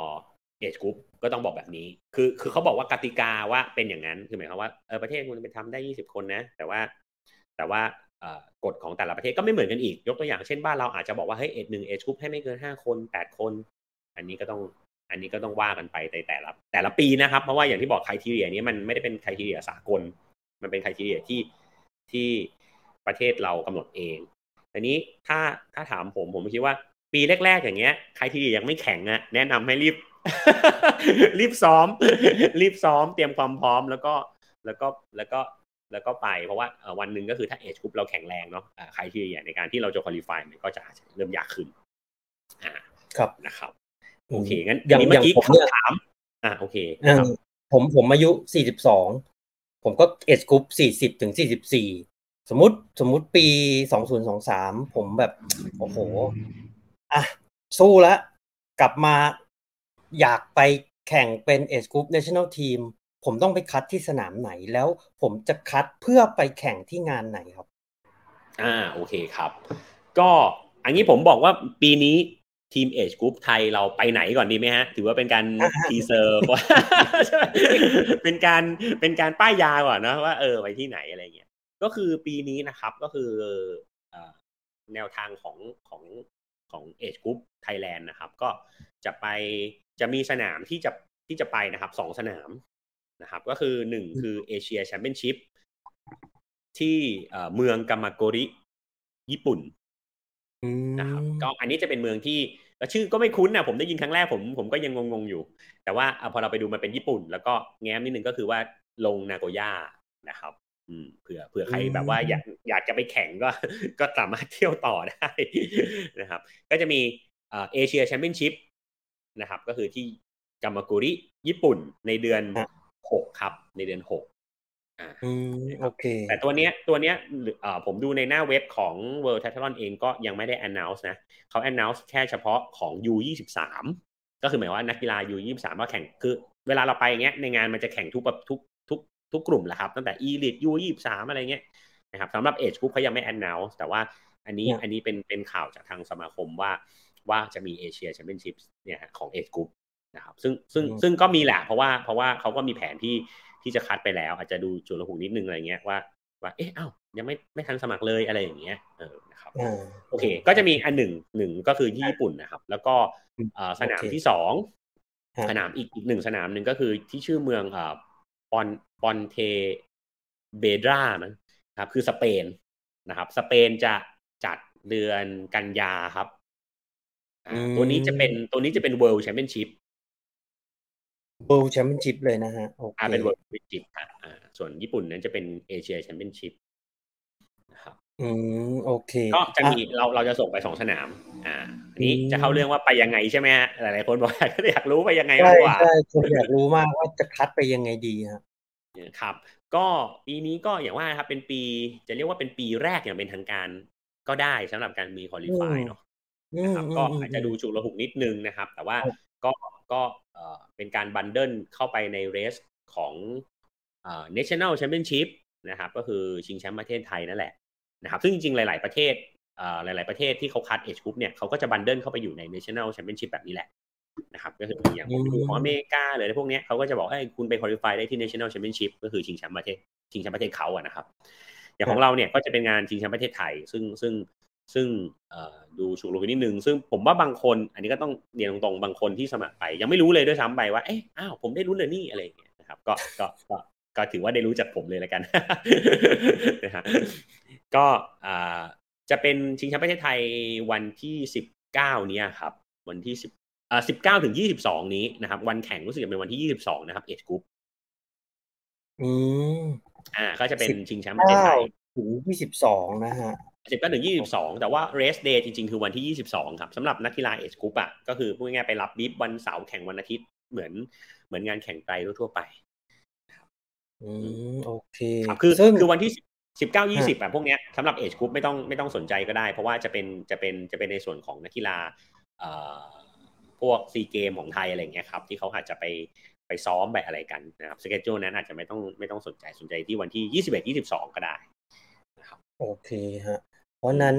เอจกรุ๊ปก็ต้องบอกแบบนี้ คือคือเขาบอกว่ากติกาว่าเป็นอย่างนั้น คือหมายความว่าเออประเทศคุณไปทำได้ยี่สิบคนนะ แต่ว่า แต่ว่า กฎของแต่ละประเทศก็ไม่เหมือนกันอีก ยกตัวอย่างเช่นบ้านเราอาจจะบอกว่าเฮ้ยเอจหนึ่งเอจกรุ๊ปให้ไม่เกินห้าคนแปดคน อันนี้ก็ต้องอันนี้ก็ต้องว่ากันไปในแต่ละแต่ละปีนะครับ เพราะว่าอย่างที่บอกครทีเรียนี้มันไม่ได้เป็นครทีเรียสากล มันเป็นครทีเรียที่ที่ประเทศเรากำหนดเองอันนี้ถ้าถ้าถามผมผมคิดว่า ปีแรก ๆ อย่างเงี้ยใครที่ยังไม่แข็งอะแนะนำให้รีบ รีบซ้อม รีบซ้อมเตรียมความพร้อมแล้วก็แล้วก็แล้วก็ แล้วก็ไปเพราะว่าวันหนึ่งก็คือถ้าเอจกรุ๊ปเราแข็งแรงเนาะใครที่ในการที่เราจะคุริฟายมันก็จะเริ่มยากขึ้นอ่าครับนะครับ โอเคงั้นอย่างเมื่อกี้คำถามอ่าโอเคผมผมอายุสี่สิบสองผมก็ age group สี่สิบถึงสี่สิบสี่สมมติสมมุติปีสองศูนย์สองสามผมแบบโอ้โหอะสู้แล้วกลับมาอยากไปแข่งเป็น age group national team ผมต้องไปคัดที่สนามไหนแล้ว ผมจะคัดเพื่อไปแข่งที่งานไหนครับ อ่าโอเคครับ ก็อันนี้ผมบอกว่าปีนี้ทีม age group ไทยเราไปไหนก่อนดีไหมฮะ ถือว่าเป็นการ teaser เป็นการเป็นการป้ายยาก่อนนะว่าเออไปที่ไหนอะไรเงี้ยก็คือปีนี้นะครับก็คือแนวทางของของของ age group Thailand นะครับ ก็จะไปจะมีสนามที่จะที่จะไปนะครับสองสนาม นะครับ ก็คือหนึ่งคือ Asia Championship ที่เมืองกามาโกริ ญี่ปุ่นนะครับก็อันนี้จะเป็นเมืองที่ชื่อก็ไม่คุ้นนะผมได้ยินครั้งแรกผมผมก็ยังงงๆอยู่ แต่ว่าพอเราไปดูมันเป็นญี่ปุ่น แล้วก็แง้มนิดนึงก็คือว่าลงนาโกย่านะครับ อืมเผื่อเผื่อใครแบบว่าอยากอยากจะไปแข่งก็ก็สามารถเที่ยวต่อได้นะครับ ก็จะมีเอเชียแชมเปี้ยนชิพนะครับ ก็คือที่กามากุริญี่ปุ่นในเดือน หกครับ ในเดือนหกอ่าโอเค แต่ตัวเนี้ยตัวเนี้ยผมดูในหน้าเว็บของ World t a t l o n เองก็ยังไม่ได้ announce นะเขา announce แค่เฉพาะของ U23 ก็คือหมายว่านักกีฬา U23 ว่าแข่งคือ เวลาเราไปอย่างเงี้ยในงานมันจะแข่งทุกแบบทุกทุกกลุ่มแหละครับตั้งแต่ Elite U ยี่สามอะไรเงี้ยนะครับสำหรับ Age Group เขายังไม่ announce แต่ว่าอันนี้อันนี้เป็นเป็นข่าวจากทางสมาคมว่าว่าจะมีเอเชียแชมเปี้ยนชิพเนี่ยของ Age Group นะครับซึ่งซึ่งซึ่งก็มีแหละเพราะว่าเพราะว่าเขาก็มีแผนที่ที่จะคัดไปแล้ว อาจจะดูจุลหุนิดนึงอะไรเงี้ยว่าว่าเอ๊ะอ้าวยังไม่ไม่ทันสมัครเลยอะไรอย่างเงี้ยเออนะครับโอเค ก็จะมีอันหนึ่งหนึ่งก็คือที่ญี่ปุ่นนะครับ แล้วก็สนามที่สองสนามอีกอีกหนึ่งสนามหนึ่งก็คือที่ชื่อเมืองปอนปอนเทเบดรานะครับ คือสเปนนะครับ สเปนจะจัดเดือนกันยาครับตัวนี้จะเป็นตัวนี้จะเป็น World Championship World Championship เลยนะฮะโอเคเป็น World Championship อ่าส่วนญี่ปุ่นนั้นจะเป็นเอเชียแชมเปี้ยนชิพนะครับอืมโอเค ก็จะมีเราเราจะส่งไปสองสนาม อ่าอันนี้จะเข้าเรื่องว่าไปยังไงใช่ไหมฮะหลายๆคนบอกอยากรู้ไปยังไงมากกว่าใช่คนอยากรู้มากว่าจะคัดไปยังไงดีครับครับ ก็ปีนี้ก็อย่างว่าครับเป็นปี จะเรียกว่าเป็นปีแรกอย่างเป็นทางการก็ได้สำหรับการมี qualify เนาะนะครับก็อาจจะดูฉุกละหุกนิดนึงนะครับ แต่ว่าก็ก็ เป็นการ bundle เข้าไปใน race ของ national championship นะครับ ก็คือชิงแชมป์ประเทศไทยนั่นแหละนะครับ ซึ่งจริงๆ หลาย ๆ ประเทศหลาย ๆ ประเทศที่เขาคัด age group เนี่ยเขาก็จะ bundle เข้าไปอยู่ใน national championship แบบนี้แหละนะครับ ก็คืออย่างผมดูของอเมริกาหรือพวกนี้เขาก็จะบอกให้คุณไป qualify ได้ที่ national championship ก็คือชิงแชมป์ประเทศชิงแชมป์ประเทศเขาอะนะครับ อย่างของเราเนี่ยก็จะเป็นงานชิงแชมป์ประเทศไทย ซึ่งซึ่ง ซึ่งดูฉุกลงนิดนึง ซึ่งผมว่าบางคน อันนี้ก็ต้องเรียนตรงๆ บางคนที่สมัครไป ยังไม่รู้เลยด้วยซ้ำไปว่า เอ๊ะอ้าว ผมได้รู้เลยนี่อะไรอย่างเงี้ยนะครับ ก็ ก็ ก็ ก็ถือว่าได้รู้จากผมเลยแล้วกันนะฮะ ก็จะเป็นชิงแชมป์ประเทศไทยวันที่สิบเก้านี้ครับ วันที่สิบอ่าสิบเก้าถึงยี่สิบสองนี้นะครับ วันแข่งรู้สึกจะเป็นวันที่ยี่สิบสองนะครับ เอชกรุ๊ปอืมอ่า ก็จะเป็นชิงแชมป์ประเทศไทยถึงยี่สิบสองนะฮะ สิบเก้าถึงยี่สิบสองแต่ว่า race day จริงๆ คือวันที่ยี่สิบสองครับสำหรับนักกีฬา age group อะก็คือพูดง่ายๆไปรับ bib วันเสาร์แข่งวันอาทิตย์เหมือนเหมือนงานแข่งไตรทั่วไปอืมโอเคครับคือคือวันที่สิบเก้ายี่สิบแบบพวกเนี้ยสำหรับ age group ไม่ต้องไม่ต้องสนใจก็ได้ เพราะว่าจะเป็นจะเป็นจะเป็นในส่วนของนักกีฬาเอ่อพวกซีเกมส์ของไทยอะไรเงี้ยครับ ที่เขาอาจจะไปไปซ้อมไปอะไรกันนะครับสเกจโจนั้นอาจจะไม่ต้องไม่ต้องสนใจสนใจที่วันที่ยี่สิบเอ็ดยี่สิบสองก็ได้นะครับโอเคฮะ เพราะนั้น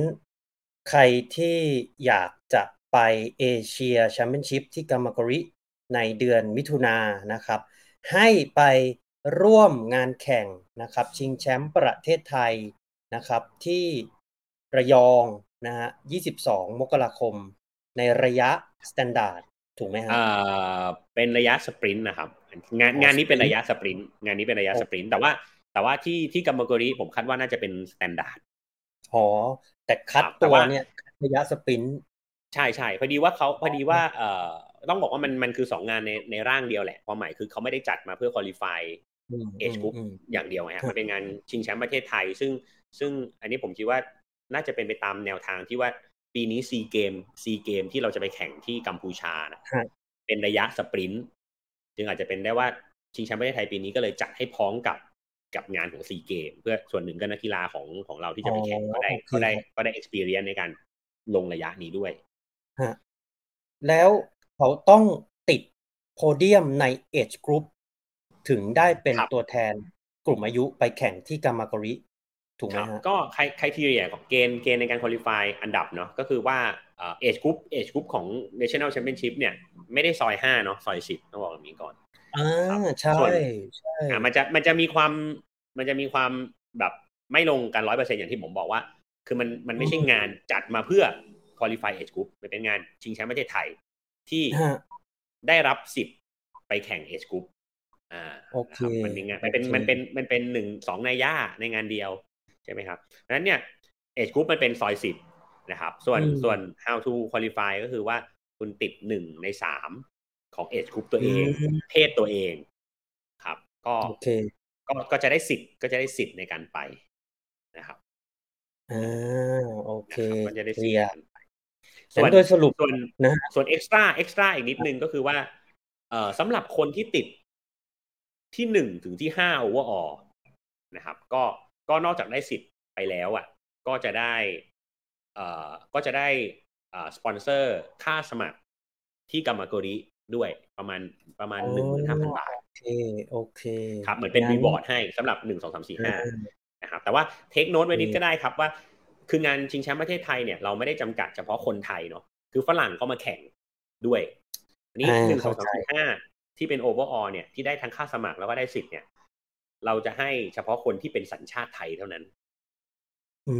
ใครที่อยากจะไปเอเชียแชมเปี้ยนชิพที่กามาโกริในเดือนมิถุนายนนะครับ ให้ไปร่วมงานแข่งนะครับ ชิงแชมป์ประเทศไทยนะครับ ที่ระยองนะฮะ 22 มกราคม ในระยะ standardถูกไหมครับอ่าเป็นระยะ sprint นะครับ งานงานนี้เป็นระยะ sprint งานนี้เป็นระยะ sprint แต่ว่าแต่ว่าที่ที่กามาโกริผมคาดว่าน่าจะเป็น standard อ๋อแต่คัดครับแต่ตัวว่าเนี่ยระยะ sprintใช่ใช่พอดีว่าเขาพอดีว่าเอ่อต้องบอกว่ามันมันคือสองงานในในร่างเดียวแหละความหมายคือเขาไม่ได้จัดมาเพื่อ qualifyอืมเอชกรุ๊ปอืมอย่างเดียวไงครัฮะบมันเป็นงานชิงแชมป์ประเทศไทย ซึ่งซึ่งอันนี้ผมคิดว่าน่าจะเป็นไปตามแนวทางที่ว่าปีนี้ซีเกมส์ซีเกมส์ที่เราจะไปแข่งที่กัมพูชานะฮะเป็นระยะ sprint จึงอาจจะเป็นได้ว่าชิงแชมป์ประเทศไทยปีนี้ก็เลยจัดให้พ้องกับ กับงานของซีเกมส์เพื่อส่วนหนึ่งก็นักกีฬาของของเราที่จะไปแข่งก็ได้ก็ได้ก็ได้ experience ในการลงระยะนี้ด้วยฮะแล้วเขาต้องติดโพเดียมในเอ e กรุ๊ปถึงได้เป็นครับตัวแทนกลุ่มอายุไปแข่งที่กามาโกริถูกไหมครับฮะก็ criteria ของเกณฑ์เกณฑ์ในการ qualify อันดับเนาะก็คือว่า age group age group ของ National Championship เนี่ยไม่ได้ซอยห้าเนาะซอยสิบต้องบอกแบบนี้ก่อนอ่าใช่ส่วนใช่อ่ามันจะมันจะมีความ มันจะมีความแบบไม่ลงกันร้อยเปอร์เซ็นต์อย่างที่ผมบอกว่า คือมันมันไม่ใช่งานจัดมาเพื่อ qualify age group มันเป็นงานชิงแชมป์ประเทศไทยที่ฮะได้รับสิทธิ์ไปแข่ง age group อ่าโอเคนะครับมันเป็นงานมันเป็นโอเคมันเป็นมันเป็นหนึ่งสองในย่าในงานเดียวใช่ไหมครับดังนั้นเนี่ย age group มันเป็นซอยสิบนะครับ ส่วนส่วน how to qualify ก็คือว่าคุณติดหนึ่งในสามของ age group ตัวเอง เพศตัวเองครับ ก็โอเค ก็ก็จะได้สิทธิ์ก็จะได้สิทธิ์ในการไปนะครับอ่าโอเคนะครับก็จะได้สิทธิ์ยในร์การไป เคลียร์งั้นโดยสรุปส่วนนะส่วน extra extra อีกนิดนึงก็คือว่า เอ่อสำหรับคนที่ติดที่หนึ่งถึงที่ห้า overall นะครับ ก็ก็นอกจากได้สิทธิ์ไปแล้วอะ ก็จะได้ เอ่อก็จะได้อ่าสปอนเซอร์ค่าสมัครที่กามาโกริด้วยประมาณประมาณอ๋อหนึ่งหมื่นห้าพันบาทโอ เคโอเคครับเหมือนเป็น rewardให้สำหรับหนึ่งสองสามสี่ห้าอ่านะครับแต่ว่าเทคโน t ไว้นิดโอเคก็ได้ครับว่า คืองานชิงแชมป์ประเทศไทยเนี่ยเราไม่ได้จำกัดเฉพาะคนไทยเนาะคือฝรั่งก็มาแข่งด้วยอันนี้อ่าหนึ่งสองสามสี่ห้าเข้าใจที่เป็น overall เนี่ยที่ได้ทั้งค่าสมัครแล้วก็ได้สิทธิ์เนี่ย เราจะให้เฉพาะคนที่เป็นสัญชาติไทยเท่านั้นอื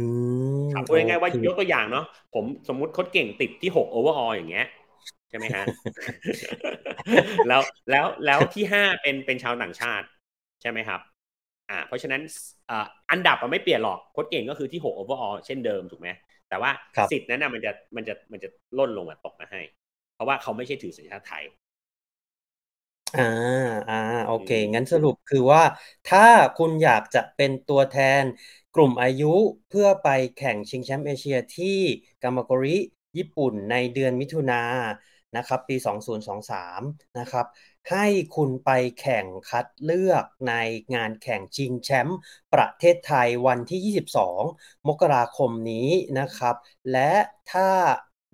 มครับพูดง่ายๆว่าโอเคยกตัวอย่างเนาะผมสมมุติโค้ชเก่งติดที่หก overall อย่างเงี้ย ใช่ไหมฮะแล้วแล้วแล้วที่ห้าเป็นเป็นชาวต่างชาติ ใช่ไหมครับ อ่า เพราะฉะนั้นอ่าอันดับอะไม่เปลี่ยนหรอกโค้ชเก่งก็คือที่หก overall เช่นเดิมถูกไหมแต่ว่าครับสิทธิ์นั้นน่ะมันจะมันจะมันจะล่นลงมาตกมาให้ เพราะว่าเขาไม่ใช่ถือสัญชาติไทยอ่าอ่าโอเคอืมงั้นสรุปคือว่า ถ้าคุณอยากจะเป็นตัวแทนกลุ่มอายุเพื่อไปแข่งชิงแชมป์เอเชียที่กามาโกริญี่ปุ่นในเดือนมิถุนาย นะครับปี 2023 นะครับให้คุณไปแข่งคัดเลือกในงานแข่งชิงแชมป์ประเทศไทยวันที่ 22 มกราคมนี้นะครับ และถ้า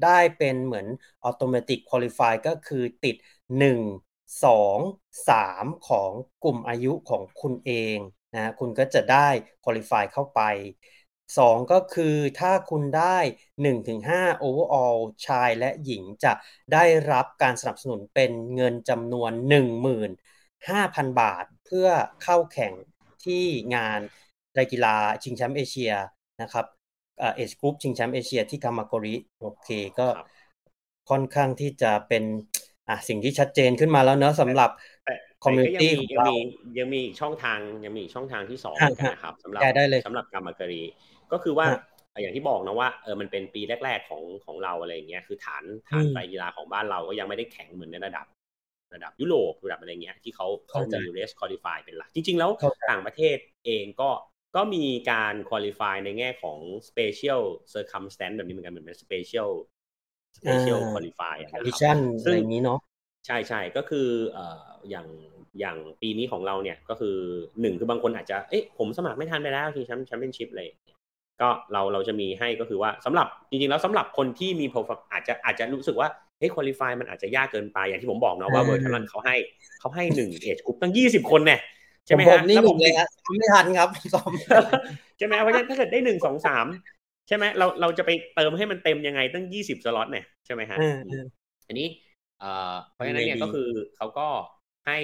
ได้เป็นเหมือน Automatic Qualify ก็คือติด 1 2 3 ของกลุ่มอายุของคุณเองนะคุณก็จะได้ Qualify เข้าไป 2ก็คือถ้าคุณได้1-5 overall ชายและหญิงจะได้รับการสนับสนุนเป็นเงินจำนวน15,000บาทเพื่อเข้าแข่งที่งานรายกีฬาชิงแชมป์เอเชียนะครับเอชกรุ๊ปชิงแชมป์เอเชียที่กามาโกริโอเคก็ครับค่อนข้างที่จะเป็นอะสิ่งที่ชัดเจนขึ้นมาแล้วเนอะสำหรับแต่คอมมูนิแต่ก็ตี้ยังขมีองยังเรามียังมีอีกช่องทางยังมีอีกช่องทางที่สองฮะเหมือนกันนะครับสำหรับได้ได้เลยสำหรับกรรมการี ก็คือว่าฮะอย่างที่บอกนะว่าเออมันเป็นปีแรก ๆของของเราอะไรอย่างเงี้ยคือฐานฐานอืมไฟกีฬาของบ้านเราก็ยังไม่ได้แข็งเหมือนในระดับ ระดับยุโรประดับอะไรเงี้ยที่เขาเขาเข้าใจมี race qualify เป็นหลัก จริง ๆ แล้วเข้าใจต่างประเทศเองก็ก็มีการ qualify ในแง่ของ special circumstance แบบนี้เหมือนกันเหมือนเป็น special special อ่า qualify อะนะครับวิชั่นซึ่อะงไรอย่างนี้เนาะใช่ใช่ก็คือเอ่ออย่างอย่างปีนี้ของเราเนี่ยก็คือหนึ่งคือบางคนอาจจะเอ๊ะผมสมัครไม่ทันไปแล้วทีแชมป์แชมเปี้ยนชิพเลย ก็เราเราจะมีให้ก็คือว่าสำหรับจริงๆแล้วสำหรับคนที่มีโปรไฟล์อาจจะอาจจะรู้สึกว่าเฮ้ยคุริฟายมันอาจจะยากเกินไปอย่างที่ผมบอกเนาะว่าอ่าเวอร์ชันเขาให้เขาให้หนึ่งเอจกรุ๊ปตั้งยี่สิบคนเนี่ยใช่ไหมผฮะมนี่แล้วหผนึ่มงเลยฮะซ้อมไม่ทันครับซ้อมไม่ทันใช่ไหมเพราะฉะนั้นถ้าเกิดได้หนึ่งสองสามใช่ไหมเราเราจะไปเติมให้มันเต็มยังไงตั้งยี่สิบสล็อตเนี่ยใช่ไหมฮะเออเอออันนี้เพราะฉะนั้นเนี่ยก็คือเขาก็ให้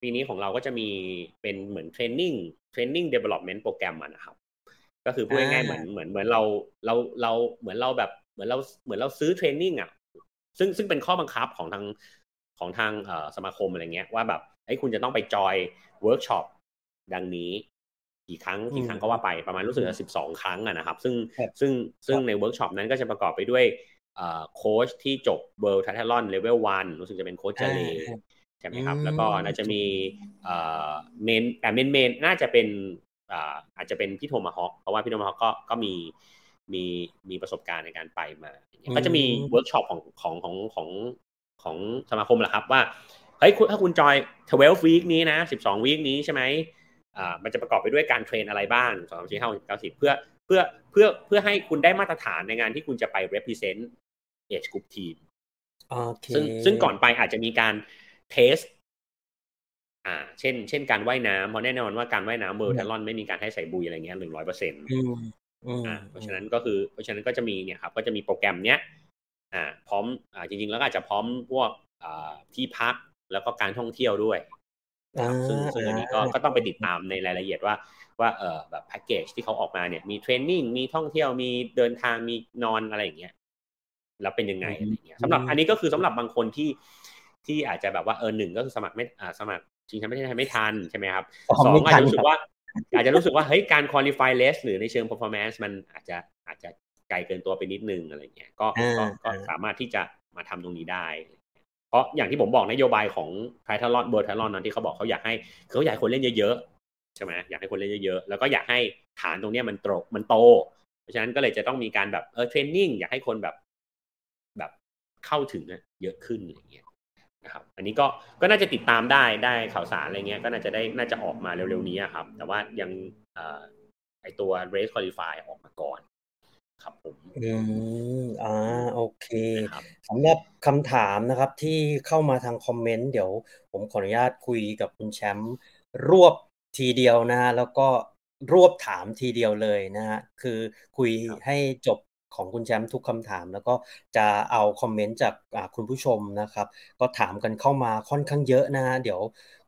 ปีนี้ของเราก็จะมีเป็นเหมือน training training development program นะครับ ก็คือพูดง่ายๆเหมือนเหมือนเหมือนเราเราเราเหมือนเราแบบเหมือนเราเหมือนเราซื้อ training อะซึ่งซึ่งเป็นข้อบังคับของทางของทางสมาคมอะไรเงี้ยว่าแบบไอ้คุณจะต้องไป join workshopดังนี้กี่ครั้งกี่ครั้งก็ว่าไปประมาณรู้สึกจะสิบสองครั้งอะนะครับ ซึ่งซึ่งซึ่งในเวิร์กช็อปนั้นก็จะประกอบไปด้วยโค้ชที่จบ World Triathlon level one รู้สึกจะเป็นโค้ชเจเลใช่ไหมครับ แล้วก็น่าจะมี mentor mentor น่าจะเป็น อาจจะเป็นพี่โทมาฮอกเพราะว่าพี่โทมาฮอกก็ก็มีมีมีประสบการณ์ในการไปมาก็จะมีเวิร์กช็อปของของของของของสมาคมแหละครับว่าเฮ้ยถ้าคุณจอย 12วีคนี้นะ 12วีคนี้ใช่ไหมอ่ามันจะประกอบไปด้วยการเทรนอะไรบ้างสองสามสี่ห้าหกเก้าสิบเพื่อเพื่อเพื่อเพื่อให้คุณได้มาตรฐานในงานที่คุณจะไป represent age group team ซึ่งซึ่งก่อนไปอาจจะมีการเทส อ่า เช่น เช่นการว่ายน้ำเพราะแน่นอนว่าการว่ายน้ำเบอร์ทัลลอนไม่มีการให้ใส่บุยอะไรเงี้ยหนึ่งร้อยเปอร์เซ็นต์อ่า เพราะฉะนั้นก็คือ เพราะฉะนั้นก็จะมีเนี่ยครับ ก็จะมีโปรแกรมเนี้ย อ่า พร้อม อ่า จริง ๆ แล้วก็อาจจะพร้อมพวก อ่า ที่พัก แล้วก็การท่องเที่ยวด้วยซึ่งซึ่งอันนี้ก็ก็ต้องไปติดตามในรายละเอียดว่า ว่า เออแบบแพ็กเกจที่เขาออกมาเนี่ย มีเทรนนิ่ง มีท่องเที่ยว มีเดินทาง มีนอนอะไรอย่างเงี้ย แล้วเป็นยังไงอะไรเงี้ยสำหรับ อันนี้ก็คือสำหรับบางคนที่ที่อาจจะแบบว่าเออหนึ่งก็คือสมัครไม่อ่าสมัคร จริงๆไม่ได้ไม่ทันใช่ไหมครับสองอาจจะรู้สึกว่า อาจจะรู้สึกว่าเฮ้ยการ qualify less หรือในเชิง performance มันอาจจะอาจจะไกลเกินตัวไปนิดนึงอะไรเงี้ยก็ก็ก็สามารถที่จะมาทำตรงนี้ได้ เพราะอย่างที่ผมบอกนโยบายของ Triathlon World Triathlon นั้นที่เขาบอกเขาอยากให้เขาอยากคนเล่นเยอะๆใช่ไหมอยากให้คนเล่นเยอะๆแล้วก็อยากให้ฐานตรงนี้มันโตมันโต เพราะฉะนั้นก็เลยจะต้องมีการแบบเออ training อยากให้คนแบบ แบบเข้าถึงเยอะขึ้นอะไรเงี้ย นะครับอันนี้ก็ก็น่าจะติดตามได้ได้ข่าวสารอะไรเงี้ยก็น่าจะได้น่าจะออกมาเร็วๆนี้ครับ แต่ว่ายังไอตัว race qualify ออกมาก่อน ครับผมอืมอ่าโอเคสำหรับคำถามนะครับที่เข้ามาทางคอมเมนต์เดี๋ยว ผมขออนุญาตคุยกับคุณแชมป์รวบทีเดียวนะฮะแล้วก็รวบถามทีเดียวเลยนะฮะคือคุยให้จบ ของคุณแชมป์ทุกคำถาม แล้วก็จะเอาคอมเมนต์จากคุณผู้ชมนะครับ ก็ถามกันเข้ามาค่อนข้างเยอะนะฮะเดี๋ยว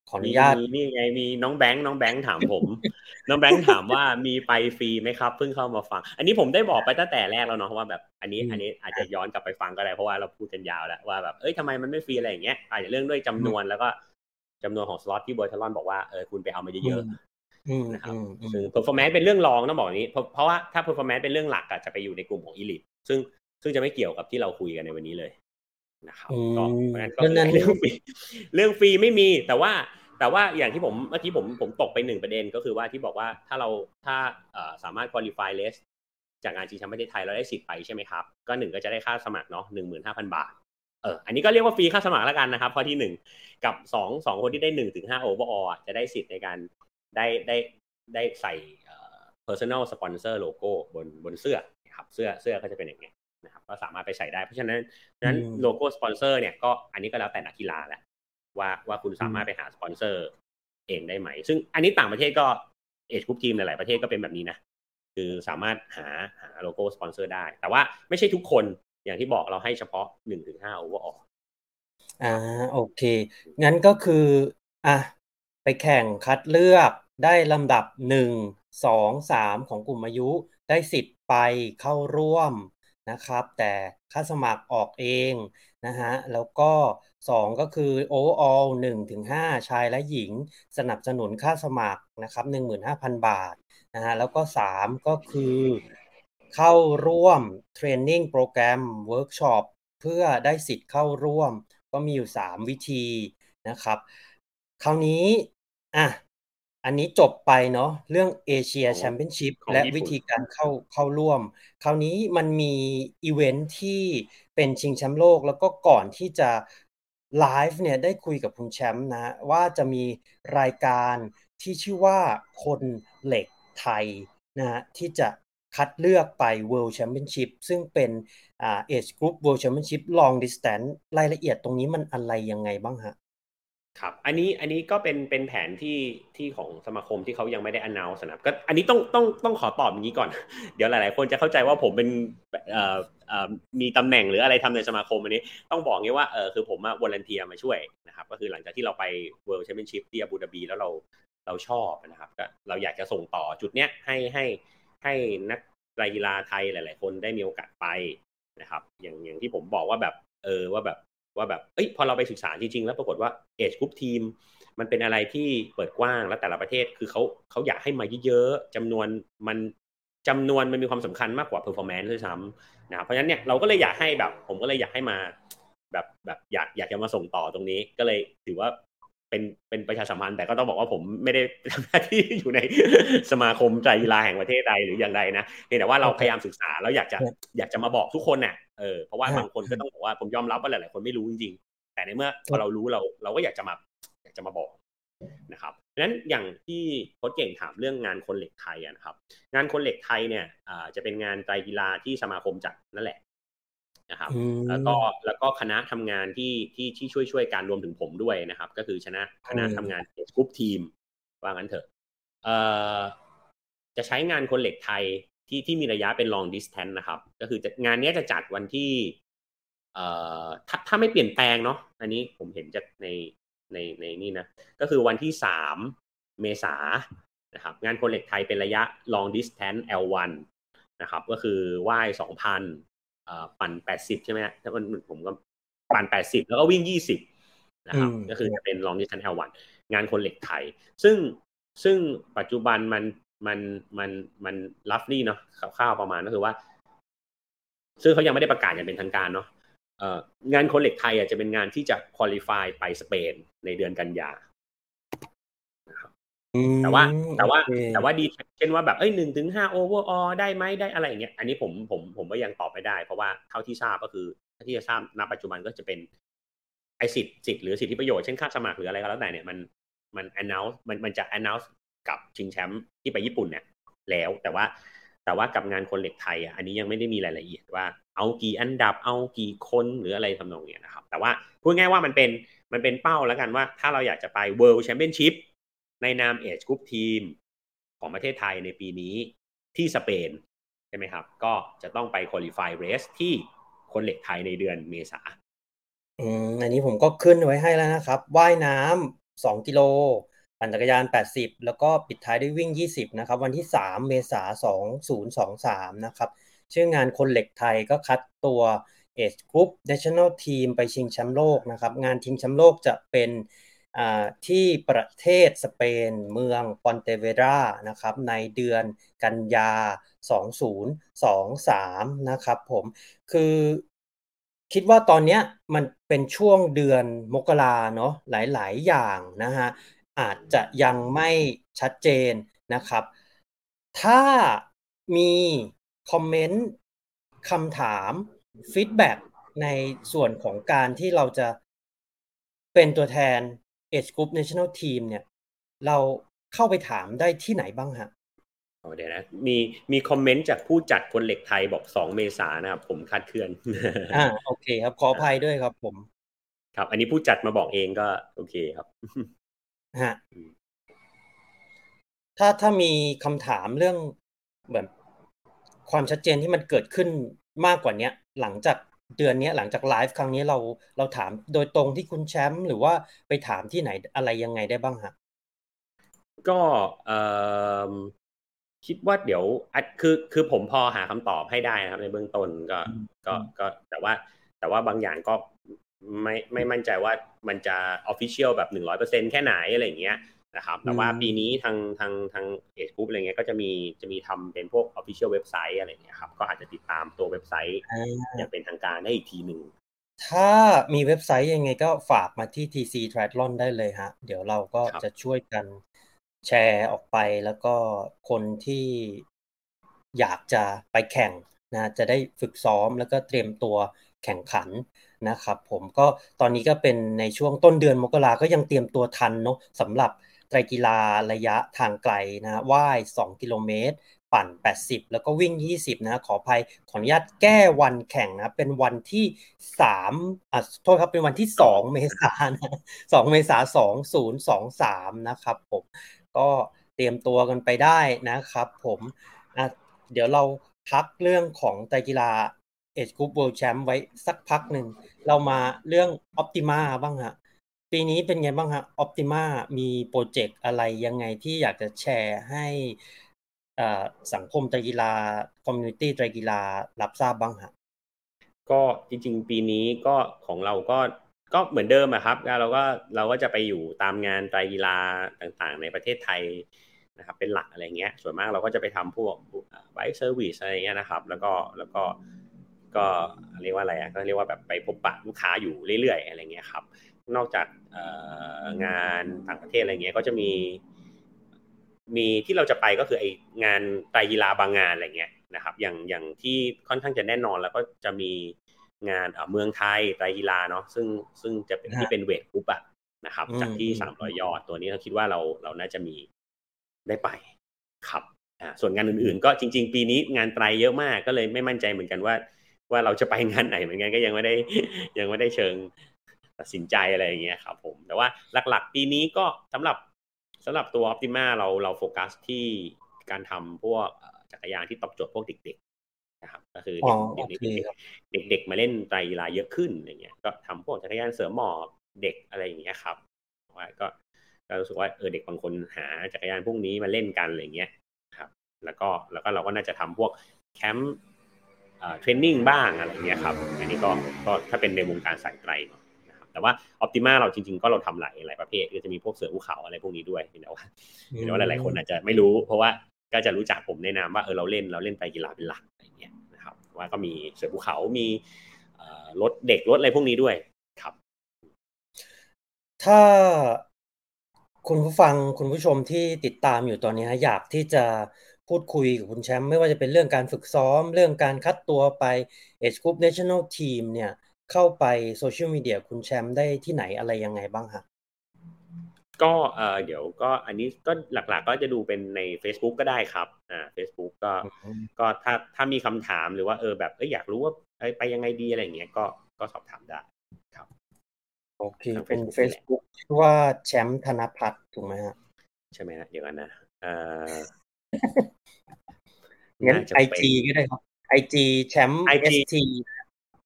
ขออนุญาตนี่ไงมีน้องแบงค์น้องแบงค์ถามผม น้องแบงค์ถามว่ามีไปฟรีไหมครับเพิ่งเข้ามาฟัง อันนี้ผมได้บอกไปตั้งแต่แรกแล้วเนาะว่าแบบอันนี้อันนี้อาจจะย้อนกลับไปฟังก็ได้เพราะว่าเราพูดกันยาวแล้วว่าแบบเอ้ยทำไมมันไม่ฟรีอะไรอย่างเงี้ยอาจจะเรื่องด้วยจำนวนแล้วก็จำนวนของสล็อตที่เบอร์ทลอนบอกว่าเออคุณไปเอามาเยอะๆ นะครับซึ่ง performance เป็นเรื่องรองต้องบอกนี้ เพราะว่าถ้า performance เป็นเรื่องหลักอะจะไปอยู่ในกลุ่มของ elite ซึ่งซึ่งจะไม่เกี่ยวกับที่เราคุยกันในวันนี้เลยนะครับก็เพราะงั้นก็เรื่องฟรีเรื่องฟรีไม่มีแต่ว่าแต่ว่าอย่างที่ผมเมื่อกี้ผมผมตกไปหนึ่งประเด็นก็คือว่าที่บอกว่าถ้าเราถ้าสามารถ qualify less จากงานชิงแชมป์ประเทศไทยเราได้สิทธิ์ไปใช่ไหมครับ ก็หนึ่งก็จะได้ค่าสมัครเนาะหนึ่งหมื่นห้าพันบาทเอออันนี้ก็เรียกว่าฟรีค่าสมัครแล้วกันนะครับข้อที่หนึ่งกับสองสองคนที่ได้หนึ่งถึงห้าโอเวอร์ออจะได้สิทธิ์ในการ ได้ได้ได้ใส่ personal sponsor logo บนบนเสื้อครับเสื้อเสื้อก็จะเป็นอย่างเงี้ยนะครับก็สามารถไปใส่ได้เพราะฉะนั้นนั้นโลโก้สปอนเซอร์เนี่ยก็อันนี้ก็แล้วแต่นักกีฬาแหละว่าว่าคุณสามารถไปหาสปอนเซอร์เองได้ไหม ซึ่งอันนี้ต่างประเทศก็ age group team หลายประเทศก็เป็นแบบนี้นะคือสามารถหาหาโลโก้สปอนเซอร์ได้ แต่ว่าไม่ใช่ทุกคนอย่างที่บอกเราให้เฉพาะหนึ่งถึงห้า overallอ่าโอเค งั้นก็คืออะไปแข่งคัดเลือก ได้ลำดับหนึ่งสองสามของกลุ่มอายุได้สิทธิ์ไปเข้าร่วมนะครับ แต่ค่าสมัครออกเองนะฮะแล้วก็ 2 ก็คือ overall 1ถึง5ชายและหญิง สนับสนุนค่าสมัครนะครับ15,000 บาทนะฮะแล้วก็ 3 ก็คือเข้าร่วม training program workshop เพื่อได้สิทธิ์เข้าร่วม ก็มีอยู่ 3 วิธีนะครับ คราวนี้อะ อันนี้จบไปเนาะเรื่อง Asia Championship และวิธีการเข้าเข้าร่วม คราวนี้มันมีอีเวนท์ที่เป็นชิงแชมป์โลก แล้วก็ก่อนที่จะไลฟ์เนี่ยได้คุยกับคุณแชมป์นะ ว่าจะมีรายการที่ชื่อว่าคนเหล็กไทยนะที่จะคัดเลือกไป World Championship ซึ่งเป็นอ่า Age Group World Championship Long Distance รายละเอียดตรงนี้มันอะไรยังไงบ้างฮะ ครับอันนี้อันนี้ก็เป็นเป็นแผนที่ที่ของสมาคมที่เขายังไม่ได้ announce นะก็อันนี้ต้องต้องต้องขอตอบอย่างนี้ก่อน เดี๋ยวหลาย ๆ คนจะเข้าใจว่าผมเป็นเอ่อเอ่อมีตำแหน่งหรืออะไรทำในสมาคมอันนี้ ต้องบอกงี้ว่าเออคือผมมา volunteer มาช่วยนะครับก็คือหลังจากที่เราไป World Championship ที่อาบูดาบีแล้วเราเราชอบนะครับก็เราอยากจะส่งต่อจุดเนี้ยให้ให้ให้นักกีฬาไทยหลาย ๆ คนได้มีโอกาสไปนะครับ อย่างอย่างที่ผมบอกว่าแบบเออว่าแบบ ว่าแบบเอ้ยพอเราไปศึกษาจริงๆ แล้วปรากฏว่า age group team มันเป็นอะไรที่เปิดกว้างแล้วแต่ละประเทศคือเขาเขาอยากให้มาเยอะๆจำนวนมันจำนวนมันมีความสำคัญมากกว่า performance ด้วยซ้ำนะเพราะฉะนั้นเนี่ยเราก็เลยอยากให้แบบ ผมก็เลยอยากให้มา แบบแบบอยากอยากจะมาส่งต่อตรงนี้ ก็เลยถือว่า เป็นเป็นประชาสัมพันธ์แต่ก็ต้องบอกว่าผมไม่ได้ทำหน้าที่อยู่ในสมาคมไตรกีฬาแห่งประเทศไทยแต่อย่างใดนะเพียงแต่ว่าเราพยายามศึกษาแล้วอยากจะอยากจะมาบอกทุกคนน่ะเออเพราะว่าบางคนก็ต้องบอกว่าผมยอมรับว่าหลายๆคนไม่รู้จริงๆแต่ในเมื่อพอเรารู้เราเราก็อยากจะมาอยากจะมาบอกนะครับดังนั้นอย่างที่โค้ชเก่งถามเรื่องงานคนเหล็กไทยนะครับ งานคนเหล็กไทยเนี่ยจะเป็นงานไตรกีฬาที่สมาคมจัดนั่นแหละ นะครับ แล้วก็แล้วก็คณะทำงานที่ที่ที่ช่วยช่วยการรวมถึงผมด้วยนะครับ ก็คือชนะคณะทำงานเกรุ๊ปทีมว่างั้นเถอะเอ่อจะใช้งานคนเหล็กไทยที่ที่มีระยะเป็น long distance นะครับ ก็คืองานนี้จะจัดวันที่ เอ่อถ้าถ้าไม่เปลี่ยนแปลงเนาะอันนี้ผมเห็นจากในในในนี่นะ ก็คือวันที่สามเมษานะครับ งานคนเหล็กไทยเป็นระยะ long distance L1 นะครับ ก็คือว่ายสองพัน ปั่นแปดสิบใช่ไหมถ้ามันผมก็ปั่นแปดสิบแล้วก็วิ่งยี่สิบนะครับก็คือจะเป็น long distance L1 งานคนเหล็กไทย ซึ่งซึ่งปัจจุบันมันมันมันมันลัฟลี่เนาะคร่าวๆประมาณก็คือว่า ซึ่งเขายังไม่ได้ประกาศอย่างเป็นทางการเนาะงานคนเหล็กไทยอะจะเป็นงานที่จะคุริฟายไปสเปนในเดือนกันยา แต่ว่าแต่ว่าแต่ว่าดีเช่นว่าแบบเอ้ยหนึ่งถึงห้าโอเวอร์ออได้ไหมได้อะไรอย่างเงี้ยอันนี้ผมผมผมก็ยังตอบไม่ได้ เพราะว่าเท่าที่ทราบก็คือที่จะทราบณปัจจุบันก็จะเป็นไอสิทธิ์สิทธิ์หรือสิทธิประโยชน์เช่นค่าสมัครหรืออะไรก็แล้วแต่เนี่ยมันมัน announce มันมันจะ announce กับชิงแชมป์ที่ไปญี่ปุ่นเนี่ยแล้วแต่ว่าแต่ว่ากับงานคนเหล็กไทยอะอันนี้ยังไม่ได้มีรายละเอียดว่าเอากี่อันดับเอากี่คนหรืออะไรทำนองเนี้ยนะครับ แต่ว่าพูดง่ายว่ามันเป็นมันเป็นเป้าแล้วกันว่า ถ้าเราอยากจะไป World Championship ในนาม Age Group Team ของประเทศไทยในปีนี้ที่สเปนใช่ไหมครับ ก็จะต้องไป qualify race ที่คนเหล็กไทยในเดือนเมษาอืมอันนี้ผมก็ขึ้นไว้ให้แล้วนะครับ ว่ายน้ำสองกิโล ปั่นจักรยาน 80 แล้วก็ปิดท้ายด้วยวิ่ง 20 นะครับ วันที่ 3 เมษายน2023 นะครับ ชื่องานคนเหล็กไทยก็คัดตัว Age Group National Team ไปชิงแชมป์โลกนะครับ งานชิงแชมป์โลกจะเป็น ที่ประเทศสเปนเมืองปอนเตเวรานะครับในเดือนกันยา 2023 นะครับผมคือคิดว่าตอนนี้มันเป็นช่วงเดือนมกราเนาะหลาย ๆ อย่างนะฮะอาจจะยังไม่ชัดเจนนะครับ ถ้ามีคอมเมนต์คำถามฟีดแบ็ในส่วนของการที่เราจะเป็นตัวแทน Age Group National Team เนี่ย เราเข้าไปถามได้ที่ไหนบ้างฮะเดี๋ยวนะมีมีคอมเมนต์จากผู้จัดคนเหล็กไทยบอกสองเมษานะครับ ผมคาดเคลื่อน อ่าโอเคครับ ขออภัยด้วยครับผม ครับ อันนี้ผู้จัดมาบอกเองก็ โอเคครับฮะถ้าถ้ามีคำถามเรื่องแบบความชัดเจนที่มันเกิดขึ้นมากกว่าเนี้ยหลังจาก เดือนนี้หลังจากไลฟ์ครั้งนี้เราเราถามโดยตรงที่คุณแชมป์หรือว่าไปถามที่ไหนอะไรยังไงได้บ้างฮะก็เอ่อคิดว่าเดี๋ยวคือคือผมพอหาคำตอบให้ได้นะครับ ในเบื้องต้นก็ก็ก็แต่ว่าแต่ว่าบางอย่างก็ไม่ไม่มั่นใจว่ามันจะ official แบบหนึ่งร้อยเปอร์เซ็นแค่ไหนอะไรอย่างเงี้ย นะครับ แต่ว่าปีนี้ทางทางทาง Age Group อะไรเงี้ยก็จะมีจะมีทำเป็นพวก official เว็บไซต์อะไรเงี้ยครับ ก็อาจจะติดตามตัวเว็บไซต์อย่างเป็นทางการได้อีกทีหนึ่งถ้ามีเว็บไซต์ยังไงก็ฝากมาที่ TC Triathlon ได้เลยฮะ เดี๋ยวเราก็จะช่วยกันแชร์ออกไปแล้วก็คนที่อยากจะไปแข่งนะจะได้ฝึกซ้อมแล้วก็เตรียมตัวแข่งขันนะครับ ผมก็ตอนนี้ก็เป็นในช่วงต้นเดือนมกราก็ยังเตรียมตัวทันเนาะสำหรับไต รกีฬาระยะทางไกลนะว่าย 2 กิโลเมตร ปั่น 80 แล้วก็วิ่ง 20 นะขออภัยขออนุญาตแก้วันแข่งนะเป็นวันที่3อะโทษครับเป็นวันที่ 2 เมษายน2เมษายน2023 นะครับผมก็เตรียมตัวกันไปได้นะครับผมอะเดี๋ยวเราพักเรื่องของไตกีฬา Age Group World Champ ไว้สักพักหนึ่ง เรามาเรื่องออ t ติมาบ้างฮะ ปีนี้เป็นไงบ้างฮะออ t ติมามีโปรเจกต์อะไรยังไงที่อยากจะแชร์ให้สังคมไตกีฬา community ไตกีฬารับทราบบ้างฮะก็จริง ๆ ปีนี้ก็ของเราก็ก็เหมือนเดิมอะครับเราก็เราก็จะไปอยู่ตามงานไตกีฬาต่างๆ ในประเทศไทยนะครับเป็นหลักอะไรเงี้ย ส่วนมากเราก็จะไปทำพวก bike service อะไรเงี้ยนะครับ แล้วก็แล้วก็ก็เรียกว่าอะไรอะก็เรียกว่าแบบไปพบปะลูกค้าอยู่เรื่อยๆอะไรเงี้ยครับ นอกจากงานต่างประเทศอะไรเงี้ยก็จะมี มีที่เราจะไปก็คือไองานไตรกีฬาบางงานอะไรเงี้ยนะครับ อย่างอย่างที่ค่อนข้างจะแน่นอนแล้วก็จะมีงานเมืองไทยไตรกีฬาเนาะซึ่งซึ่งจะเป็นที่เป็นเวทกรุ๊ปอะนะครับ จากที่สามร้อยยอดตัวนี้เราคิดว่าเราเราน่าจะมีได้ไปครับอ่าส่วนงานอื่นๆ ก็จริง ๆ ปีนี้งานไตรเยอะมากก็เลยไม่มั่นใจเหมือนกันว่า ว่าเราจะไปงานไหนเหมือนกันก็ยังไม่ได้ยังไม่ได้เชิง ตัดสินใจอะไรอย่างเงี้ยครับผมแต่ว่าหลักๆ ปีนี้ก็สำหรับสำหรับตัว Optima เราเราโฟกัสที่การทำพวกจักรยานที่ตอบโจทย์พวกเด็กๆนะครับก็คือเด็กๆเด็กๆมาเล่นไตรกีฬาเยอะขึ้นอะไรเงี้ยก็ทำพวกจักรยานเสริมหมอบเด็กอะไรอย่างเงี้ยครับว่าก็ก็รู้สึกว่าเออเด็กบางคนหาจักรยานพวกนี้มาเล่นกันอะไรเงี้ยครับ แล้วก็แล้วก็เราก็น่าจะทำพวกแคมป์เทรนนิ่งบ้างอะไรเงี้ยครับ อันนี้ก็ก็ถ้าเป็นในวงการสายไกลนะครับ แต่ว่าออปติมาเราจริง ๆ ก็เราทำหลายหลายประเภทก็จะมีพวกเสือภูเขาอะไรพวกนี้ด้วยเห็นไหมว่าเห็นว่าหลายๆคนอาจจะไม่รู้ เพราะว่าก็จะรู้จักผมในนามว่าเออเราเล่นเราเล่นไปกีฬาเป็นหลักอะไรเงี้ยนะครับว่าก็มีเสือภูเขามีรถเด็กรถอะไรพวกนี้ด้วยครับ ถ้าคุณผู้ฟังคุณผู้ชมที่ติดตามอยู่ตอนนี้อยากที่จะพูดคุยกับคุณแชมป์ไม่ว่าจะเป็นเรื่องการฝึกซ้อม เรื่องการคัดตัวไป Age Group National Team เนี่ย เข้าไปโซเชียลมีเดียคุณแชมป์ได้ที่ไหนอะไรยังไงบ้างฮะก็เออเดี๋ยวก็อันนี้ก็หลักๆ ก็จะดูเป็นใน Facebook ก็ได้ครับอ่า Facebook ก็ก็ถ้าถ้ามีคำถามหรือว่าเออแบบเอออยากรู้ว่าไปยังไงดีอะไรเงี้ยก็ก็สอบถามได้ครับ โอเคเป็น Facebook ชื่อว่าแชมป์ธนภัทรถูกไหมฮะใช่ไหมฮะเดี๋ยวกันนะเอ่องั้น IG ก็ได้ครับ IG champst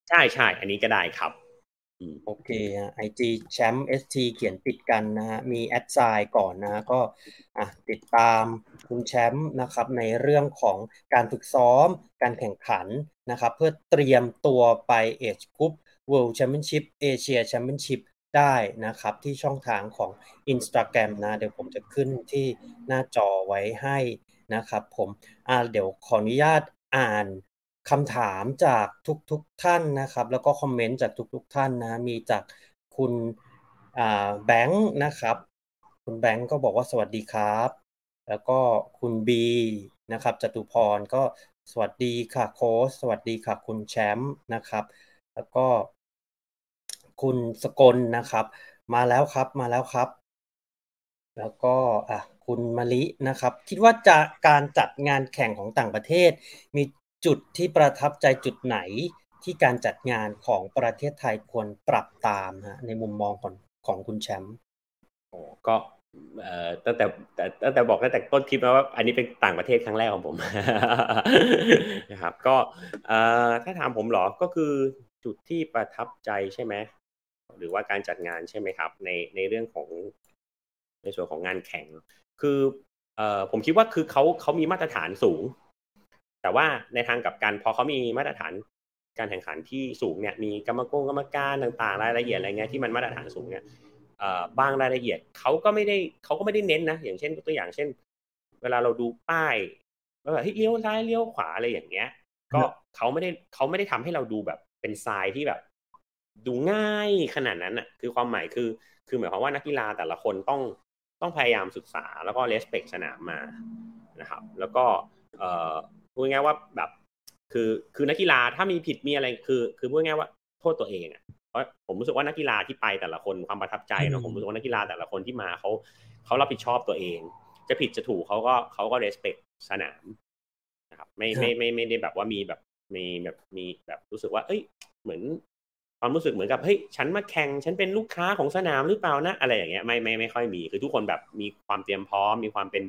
ใช่ใช่อันนี้ก็ได้ครับโอเค IG champst เขียนติดกันนะฮะมี at sign ก่อนนะ ก็อะติดตามคุณแชมป์นะครับ ในเรื่องของการฝึกซ้อม การแข่งขันนะครับ เพื่อเตรียมตัวไปเอชกรุ๊ป World Championship Asia Championship ได้นะครับ ที่ช่องทางของ Instagram นะ เดี๋ยวผมจะขึ้นที่หน้าจอไว้ให้นะครับผมอ่าเดี๋ยวขออนุญาตอ่าน คำถามจากทุกๆทท่านนะครับ แล้วก็คอมเมนต์จากทุกๆทท่านนะมีจากคุณแบงค์นะครับ คุณแบงค์ก็บอกว่าสวัสดีครับ แล้วก็คุณบีนะครับจตุพรก็สวัสดีค่ะโค้ชสวัสดีค่ะคุณแชมป์นะครับ แล้วก็คุณสกลนะครับ มาแล้วครับมาแล้วครับ แล้วก็อะคุณมะลินะครับ คิดว่าจะการจัดงานแข่งของต่างประเทศ มี จุดที่ประทับใจจุดไหนที่การจัดงานของประเทศไทยควรปรับตามฮะในมุมมองของของคุณแชมป์โอ้ก็ตั้งแต่ตั้งแต่บอกตั้งแต่ต้นคลิปแล้วว่าอันนี้เป็นต่างประเทศครั้งแรกของผมนะครับ ก็ถ้าถามผมหรอก็คือจุดที่ประทับใจใช่ไหมหรือว่าการจัดงานใช่ไหมครับ ในในเรื่องของ ในส่วนของงานแข่ง คือผมคิดว่าคือเขาเขามีมาตรฐานสูง แต่ว่าในทางกับการพอเขามีมาตรฐานการแข่งขันที่สูงเนี่ยมีกรรมกรกรรมการต่างๆ รายละเอียดอะไรเงี้ยที่มันมาตรฐานสูงเนี่ยบางรายละเอียดเขาก็ไม่ได้เขาก็ไม่ได้เน้นนะ อย่างเช่นตัวอย่างเช่น เวลาเราดูป้ายแบบเลี้ยวซ้ายเลี้ยวขวาอะไรอย่างเงี้ย ก็เขาไม่ได้เขาไม่ได้ทำให้เราดูแบบเป็นทรายที่แบบ ดูง่ายขนาดนั้นอะ คือความหมายคือ คือหมายความว่านักกีฬาแต่ละคนต้องต้องพยายามศึกษาแล้วก็เลสเปกสนามมานะครับ แล้วก็ พูดง่ายว่าแบบ คือคือนักกีฬาถ้ามีผิดมีอะไรคือ คือพูดง่ายว่าโทษตัวเองอะเพราะผมรู้สึกว่านักกีฬาที่ไปแต่ละคนความประทับใจนะผมรู้สึกว่านักกีฬาแต่ละคนที่มาเขาเขารับผิดชอบตัวเอง จะผิดจะถูกเขาก็เขาก็เรสเพคสนามไม่ไม่ไม่ไม่ได้แบบว่ามีแบบมีแบบมีแบบรู้สึกว่า เอ้ย เหมือนความรู้สึกเหมือนกับเฮ้ยฉันมาแข่งฉันเป็นลูกค้าของสนามหรือเปล่านะอะไรอย่างเงี้ยไม่ไม่ไม่ค่อยมี คือทุกคนแบบมีความเตรียมพร้อม มีความเป็น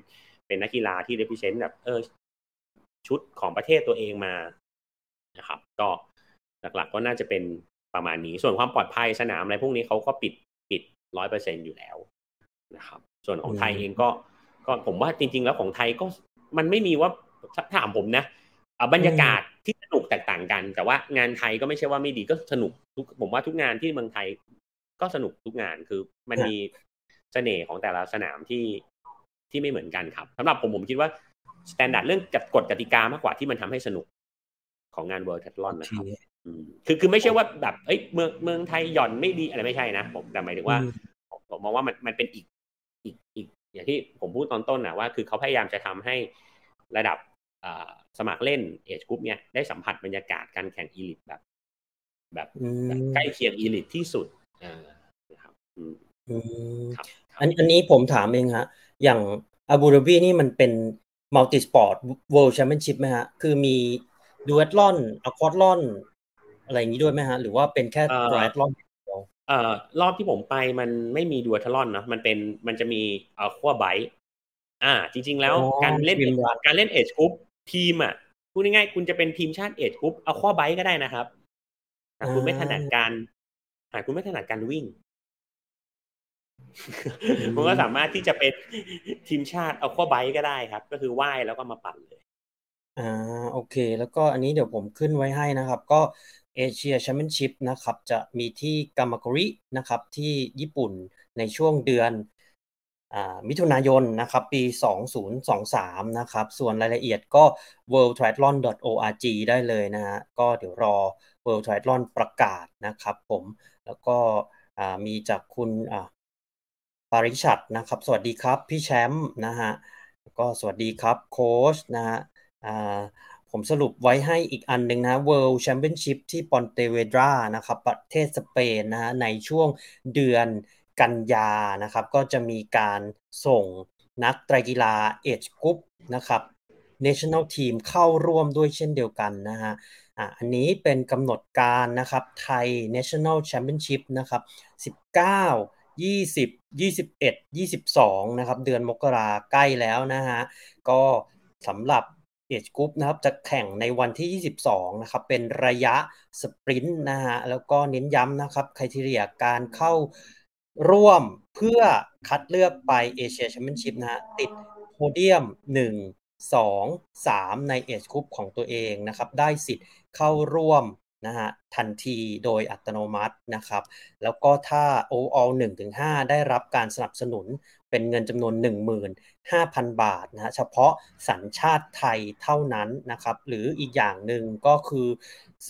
เป็นนักกีฬาที่เรพิเซนต์แบบเออ ชุดของประเทศตัวเองมานะครับ ก็หลักๆก็น่าจะเป็นประมาณนี้ ส่วนความปลอดภัยสนามอะไรพวกนี้เขาก็ปิดปิดร้อยเปอร์เซ็นอยู่แล้วนะครับ ส่วนของไทยเองก็ก็ผมว่าจริง ๆ แล้วของไทยก็มันไม่มีว่าถามผมนะบรรยากาศที่สนุกแตกต่างกัน แต่ว่างานไทยก็ไม่ใช่ว่าไม่ดีก็สนุกทุกผมว่าทุกงานที่เมืองไทยก็สนุกทุกงานคือมันมีเสน่ห์ของแต่ละสนามที่ที่ไม่เหมือนกันครับสำหรับผมผมคิดว่า standard เรื่องกฎกติกามากกว่าที่มันทำให้สนุกของงาน World Triathlon นะครับคือคือไม่ใช่ว่าแบบเอ้ยเมืองเมืองไทยหย่อนไม่ดีอะไรไม่ใช่นะผมแต่หมายถึงว่า ผมมองว่ามันมันเป็นอีกอีกอีก อย่างที่ผมพูดตอนต้นนะว่า คือเขาพยายามจะทำให้ระดับสมัครเล่น Age Group เนี่ยได้สัมผัสบรรยากาศการแข่ง elite แบบ แบบใกล้เคียง elite ที่สุดนะครับอันอันนี้ผมถามเองฮะอย่างอาบูดาบีนี่มันเป็น Multisport World Championship ไหมฮะ คือมี duathlon aquathlon อะไรอย่างนี้ด้วยไหมฮะ หรือว่าเป็นแค่ duathlon เอ่อรอบที่ผมไปมันไม่มี duathlon นะมันเป็นมันจะมีเอ่อ aquabike อ่า จริง ๆ แล้วการเล่นการเล่น Age Groupทีมอะพูดง่ายๆคุณจะเป็นทีมชาติ Age Group aquabike ก็ได้นะครับหากคุณไม่ถนัดการหากคุณไม่ถนัดการวิ่ง คุณก็สามารถที่จะเป็นทีมชาติ aquabike ก็ได้ครับ ก็คือว่ายแล้วก็มาปั่นเลยอ่าโอเค แล้วก็อันนี้เดี๋ยวผมขึ้นไว้ให้นะครับ ก็ Asia Championship นะครับ จะมีที่กามาโกรินะครับที่ญี่ปุ่นในช่วงเดือนมิถุนายนนะครับปี 2023 นะครับ ส่วนรายละเอียดก็ worldtriathlon.org ได้เลยนะฮะก็เดี๋ยวรอ World Triathlon ประกาศนะครับผม แล้วก็มีจากคุณ ปาริชัดนะครับ สวัสดีครับ พี่แชมป์นะฮะก็สวัสดีครับโค้ชนะฮะผมสรุปไว้ให้อีกอันหนึ่งนะ World Championship ที่ปอนเตเวดรานะครับ ประเทศสเปนนะฮะในช่วงเดือนกันยานะครับ ก็จะมีการส่งนักไตรกีฬาเอจกรุ๊ปนะครับ national team เข้าร่วมด้วยเช่นเดียวกันนะฮะอะอันนี้เป็นกำหนดการนะครับไทย national championship นะครับ 19 20 21 22 นะครับ เดือนมกราใกล้แล้วนะฮะ ก็สำหรับเอจกรุ๊ปนะครับจะแข่งในวันที่ 22 นะครับ เป็นระยะสปรินต์นะฮะ แล้วก็เน้นย้ำนะครับคุณทีเรียการเข้าร่วมเพื่อคัดเลือกไปเอเชียแชมเปี้ยนชิพนะฮะ ติดโพเดียม 1 2 3 ในเอชคุปของตัวเองนะครับ ได้สิทธิ์เข้าร่วม นะฮะทันทีโดยอัตโนมัตินะครับ แล้วก็ถ้า overall 1-5 ได้รับการสนับสนุนเป็นเงินจำนวน 15,000 บาทนะฮะเฉพาะสัญชาติไทยเท่านั้นนะครับ หรืออีกอย่างหนึ่งก็คือ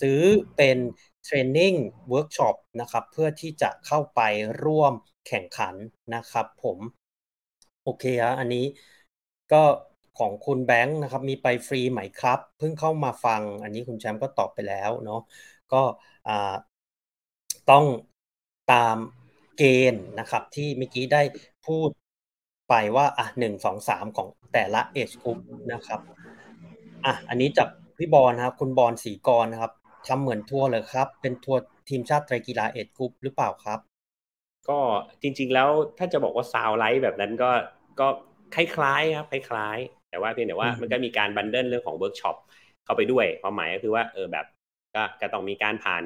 ซื้อเป็น training workshop นะครับ เพื่อที่จะเข้าไปร่วมแข่งขันนะครับผม โอเคครับอันนี้ก็ ของคุณแบงค์นะครับมีไปฟรีไหมครับ เพิ่งเข้ามาฟัง อันนี้คุณแชมป์ก็ตอบไปแล้วเนาะก็ต้องตามเกณฑ์นะครับ ที่เมื่อกี้ได้พูดไปว่าอะหนึ่งสองสามของแต่ละ Age Groupนะครับอะอันนี้จากพี่บอลนะครับ คุณบอลสีกรนะครับทำเหมือนทัวร์เลยครับ เป็นทัวร์ทีมชาติไตรกีฬา Age Group หรือเปล่าครับ ก็จริง ๆ แล้วถ้าจะบอกว่าซาวไลท์แบบนั้นก็ก็คล้ายๆครับคล้ายๆ แต่ว่าเพียงแต่ว่ามันก็มีการ bundle เรื่องของเวิร์กช็อปเข้าไปด้วยความหมายก็คือว่าเออแบบก็จะต้องมีการผ่าน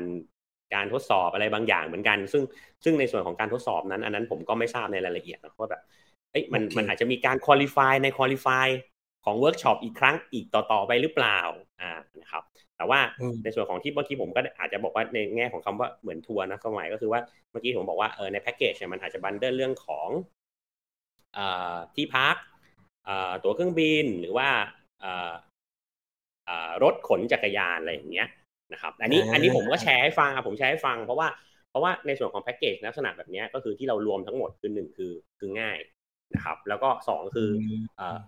การทดสอบอะไรบางอย่างเหมือนกัน ซึ่งซึ่งในส่วนของการทดสอบนั้น อันนั้นผมก็ไม่ทราบในรายละเอียดนะว่าแบบเอ้ยมันมันอาจจะมีการ qualify ใน qualify ของเวิร์กช็อปอีกครั้งอีกต่อๆไปหรือเปล่าอ่านะครับ แต่ว่าในส่วนของที่เมื่อกี้ผมก็อาจจะบอกว่าในแง่ของคำว่าเหมือนทัวร์นะความหมายก็คือว่าเมื่อกี้ผมบอกว่าเออในแพ็กเกจเนี่ยมันอาจจะ bundle เรื่องของอที่พัก ตั๋วเครื่องบินหรือว่ารถขนจักรยานอะไรอย่างเงี้ยนะครับ อันนี้อันนี้ผมก็แชร์ให้ฟังผมแชร์ให้ฟังเพราะว่าเพราะว่าในส่วนของแพ็กเกจลักษณะแบบนี้ก็คือที่เรารวมทั้งหมดคือหนึ่งคือคือง่ายนะครับ แล้วก็สองคือ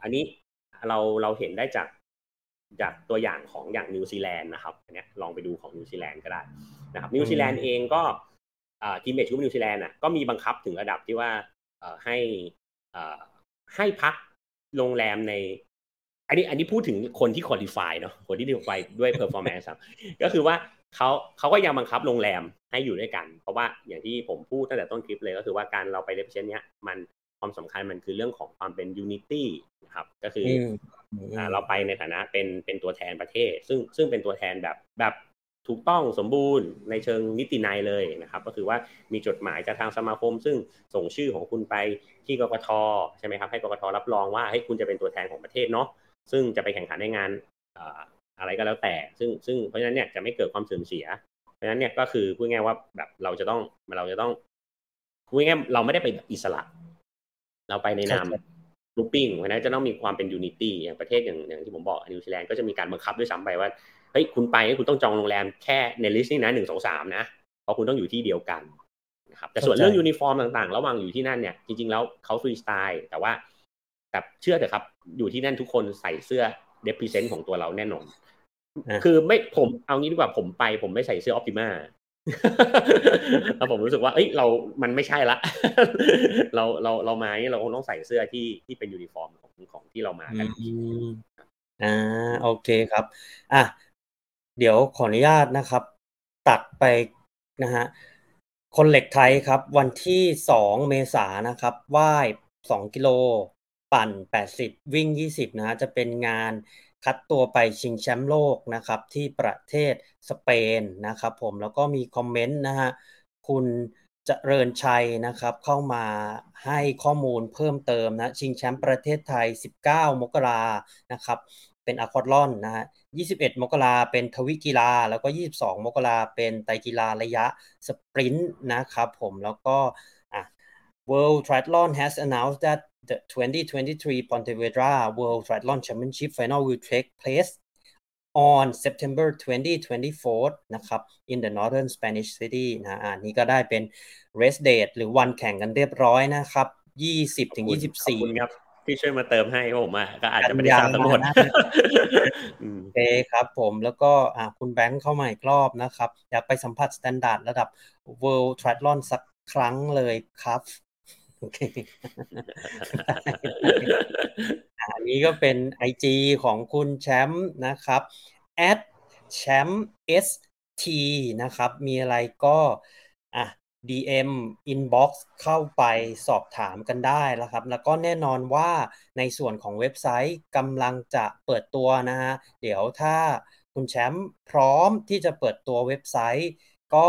อันนี้เราเราเห็นได้จากจากตัวอย่างของอย่างนิวซีแลนด์นะครับอันนี้ลองไปดูของนิวซีแลนด์ก็ได้นะครับนิวซีแลนด์เองก็ทีม age group นิวซีแลนด์อะก็มีบังคับถึงระดับที่ว่าให้ให้พัก โรงแรมใน อันนี้อันนี้พูดถึงคนที่ qualify เนาะคนที่ qualify ด้วย performanceก็คือว่าเขาเขาก็ยังบังคับโรงแรมให้อยู่ด้วยกัน เพราะว่าอย่างที่ผมพูดตั้งแต่ต้นคลิปเลยก็คือว่าการเราไป represent เนี้ยมันความสำคัญมันคือเรื่องของความเป็น unity นะครับก็คือเราไปในฐานะเป็นเป็นตัวแทนประเทศ ซึ่งซึ่งเป็นตัวแทนแบบแบบ ถูกต้องสมบูรณ์ในเชิงนิตินัยเลยนะครับ ก็คือว่ามีจดหมายจากทางสมาคม ซึ่งส่งชื่อของคุณไปที่กกทใช่ไหมครับให้กกทรับรองว่าให้คุณจะเป็นตัวแทนของประเทศเนาะซึ่งจะไปแข่งขันในงานอะไรก็แล้วแต่ ซึ่งซึ่งเพราะฉะนั้นเนี่ยจะไม่เกิดความเสื่อมเสีย เพราะฉะนั้นเนี่ยก็คือพูดง่ายว่าแบบเราจะต้องเราจะต้องพูดง่ายเราไม่ได้ไปอิสระ เราไปในนาม grouping เพราะนั้นจะต้องมีความเป็น unity อย่างประเทศอย่างอย่างที่ผมบอกนิวซีแลนด์ก็จะมีการบังคับด้วยซ้ำไปว่าเฮ้ยคุณไปคุณต้องจองโรงแรมแค่ใน list นี้นะหนึ่งสองสามนะ เพราะคุณต้องอยู่ที่เดียวกันนะครับแต่ส่วนเรื่องยูนิฟอร์มต่างๆ ระหว่างอยู่ที่นั่นเนี่ยจริงๆแล้วเขาฟรีสไตล์แต่ว่าแต่เชื่อเถอะครับ อยู่ที่นั่นทุกคนใส่เสื้อ represent ของตัวเราแน่นอน คือไม่ผมเอางี้ดีกว่าผมไป ผมไม่ใส่เสื้อ Optima แล้วผมรู้สึกว่า เอ้ยเรา มันไม่ใช่ละ เราเราเรามาเนี่ยเราคงต้องใส่เสื้อที่ที่เป็นยูนิฟอร์มของของที่เรามากันอ่าโอเคครับ อะ เดี๋ยวขออนุญาตนะครับ ตัดไปนะฮะคนเหล็กไทยครับ วันที่สองเมษานะครับว่ายสองกิโล ปั่น 80 วิ่ง 20นะจะเป็นงานคัดตัวไปชิงแชมป์โลกนะครับ ที่ประเทศสเปนนะครับ ผมแล้วก็มีคอมเมนต์นะฮะคุณเจริญชัยนะครับ เข้ามาให้ข้อมูลเพิ่มเติมนะชิงแชมป์ประเทศไทย 19 มกรานะครับ เป็นอะคอร์ลอนนะฮะ21 มกราเป็นทวิกีฬา แล้วก็ 22 มกราเป็นไตกีฬาระยะสปรินต์นะครับผมแล้วก็อะ World Triathlon has announced that the 2023 Pontevedra World Triathlon Championship final will take place on September 2024 นะครับ in the northern Spanish city นะอันนี้ก็ได้เป็น race date หรือวันแข่งกันเรียบร้อยนะครับ 20ถึง24ครับ ที่ช่วยมาเติมให้ผมอะก็อาจจะไม่ได้ทราบทั้งหมดโอเคครับผมแล้วก็อ่าคุณแบงค์เข้ามาอีกรอบนะครับ อยากไปสัมผัส standard ระดับ World Triathlon สักครั้งเลยครับโอเคอันนี้ก็เป็น IG ของคุณแชมป์นะครับ at แชมป์ st นะครับ มีอะไรก็อะ DM inbox เข้าไปสอบถามกันได้แล้วครับ แล้วก็แน่นอนว่าในส่วนของเว็บไซต์กำลังจะเปิดตัวนะฮะ เดี๋ยวถ้าคุณแชมป์พร้อมที่จะเปิดตัวเว็บไซต์ ก็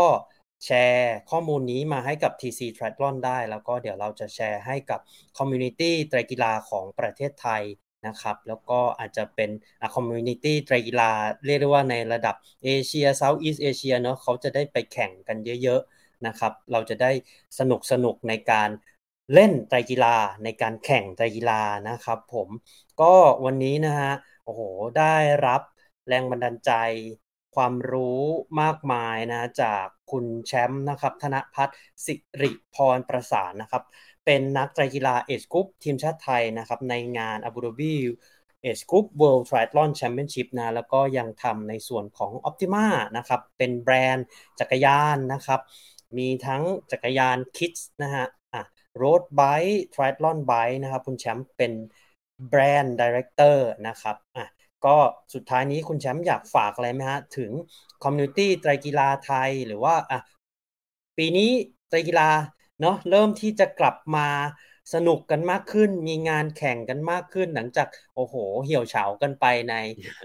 แชร์ข้อมูลนี้มาให้กับ TC Triathlon ได้ แล้วก็เดี๋ยวเราจะแชร์ให้กับ community ไตรกีฬาของประเทศไทยนะครับ แล้วก็อาจจะเป็น community ไตรกีฬาเรียกได้ว่าในระดับเอเชีย Southeast Asia เนาะเขาจะได้ไปแข่งกันเยอะๆ นะครับ เราจะได้สนุกสนุกในการเล่นไตรกีฬาในการแข่งไตรกีฬานะครับผมก็วันนี้นะฮะโอ้โหได้รับแรงบันดาลใจความรู้มากมายนะจากคุณแชมป์นะครับธนพัฒน์สิริพรประสานนะครับ เป็นนักไตรกีฬาเอชกุ๊ปทีมชาติไทยนะครับในงานอาบูดาบี Age Group World Triathlon Championship นะแล้วก็ยังทำในส่วนของ Optima นะครับเป็นแบรนด์จักรยานนะครับ มีทั้งจักรยาน kids นะฮะอะ road bike triathlon bike นะครับ คุณแชมป์เป็น brand director นะครับอะก็สุดท้ายนี้คุณแชมป์อยากฝากอะไรไหมฮะ ถึง community ไตรกีฬาไทยหรือว่าอะปีนี้ไตรกีฬาเนาะเริ่มที่จะกลับมา สนุกกันมากขึ้น มีงานแข่งกันมากขึ้น หลังจากโอ้โห เหี่ยวเฉากันไปใน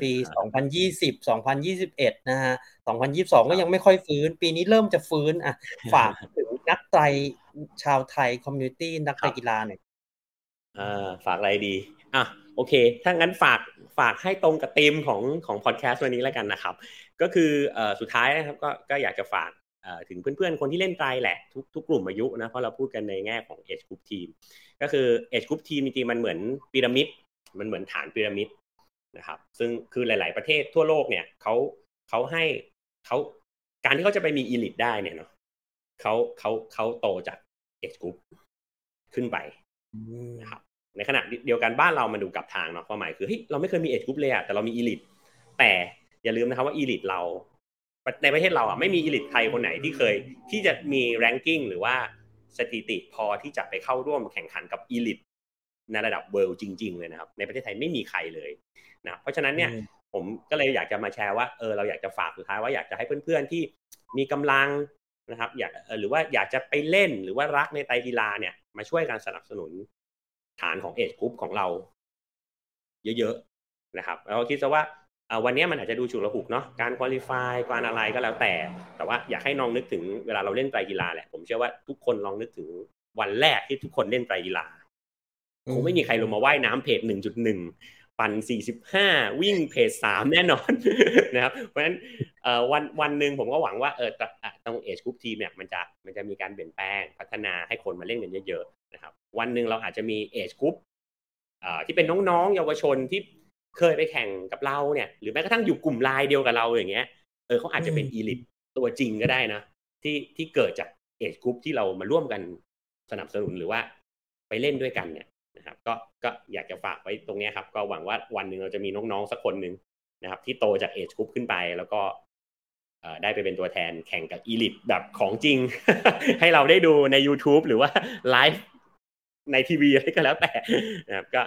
ปี 2020 2021 นะฮะ 2022 ก็ยังไม่ค่อยฟื้น ปีนี้เริ่มจะฟื้นอะฝากถึงนักไตรชาวไทย community นักไตรกีฬาหน่อยอ่าฝากอะไรดีอะโอเค ถ้างั้นฝากฝากให้ตรงกับธีมของของพอดแคสต์วันนี้แล้วกันนะครับ ก็คือเอ่อสุดท้ายนะครับก็ก็อยากจะฝากเอ่อ ถึงเพื่อนๆ คนที่เล่นไตรแหละทุกทุกกลุ่มอายุนะเพราะเราพูดกันในแง่ของ age group team ก็คือ age group team จริงๆมันเหมือนพีระมิด มันเหมือนฐานพีระมิดนะครับ ซึ่งคือหลาย ๆประเทศทั่วโลกเนี่ยเขาเขาให้เขาการที่เขาจะไปมี elite ได้เนี่ยเนาะเขาเขาเขาโตจาก age group ขึ้นไปนะครับในขณะเดียวกันบ้านเรามันดูกลับทางเนาะความหมายคือเฮ้ยเราไม่เคยมี age group เลยอะแต่เรามี elite แต่อย่าลืมนะครับว่า elite เรา ในประเทศเราอะไม่มี elite ไทยคนไหนที่เคยที่จะมีแรงกิ้งหรือว่าสถิติพอที่จะไปเข้าร่วมแข่งขันกับอีลิทในระดับเวิลด์จริง ๆ เลยนะครับ ในประเทศไทยไม่มีใครเลยนะเพราะฉะนั้นเนี่ยผมก็เลยอยากจะมาแชร์ว่าเออเราอยากจะฝากสุดท้ายว่าอยากจะให้เพื่อนๆที่มีกำลังนะครับ อยากหรือว่าอยากจะไปเล่นหรือว่ารักในไตกีฬาเนี่ยมาช่วยการสนับสนุนฐานของเอจกรุ๊ปของเรา เยอะๆนะครับแล้วคิดซะว่า วันนี้มันอาจจะดูฉุกละหุกเนาะการคุริฟายการอะไรก็แล้วแต่ แต่ว่าอยากให้น้องนึกถึงเวลาเราเล่นไตรกีฬาแหละผมเชื่อว่าทุกคนลองนึกถึงวันแรกที่ทุกคนเล่นไตรกีฬาคงไม่มีใครลงมาว่ายน้ำ pace หนึ่งจุดหนึ่งปั่นสี่สิบห้าวิ่ง pace สามแน่นอนนะครับเพราะฉะนั้นวันวันหนึ่งผมก็หวังว่าเออตรง age group team เนี่ยมันจะมันจะมีการเปลี่ยนแปลงพัฒนาให้คนมาเล่นกันเยอะๆนะครับ วันหนึ่งเราอาจจะมี age group ที่เป็นน้องๆ เยาวชนที่ เคยไปแข่งกับเราเนี่ย หรือแม้กระทั่งอยู่กลุ่มไลน์เดียวกับเราอย่างเงี้ยเออเขาอาจจะเป็น elite ตัวจริงก็ได้นะ ที่ที่เกิดจาก age group ที่เรามาร่วมกันสนับสนุนหรือว่าไปเล่นด้วยกันเนี่ยนะครับ ก็ก็อยากจะฝากไว้ตรงนี้ครับ ก็หวังว่าวันหนึ่งเราจะมีน้องๆสักคนหนึ่งนะครับ ที่โตจาก age group ขึ้นไปแล้วก็ได้ไปเป็นตัวแทนแข่งกับ elite แบบของจริง ให้เราได้ดูใน YouTube หรือว่าไลฟ์ในทีวีอะไรก็แล้วแต่นะครับก็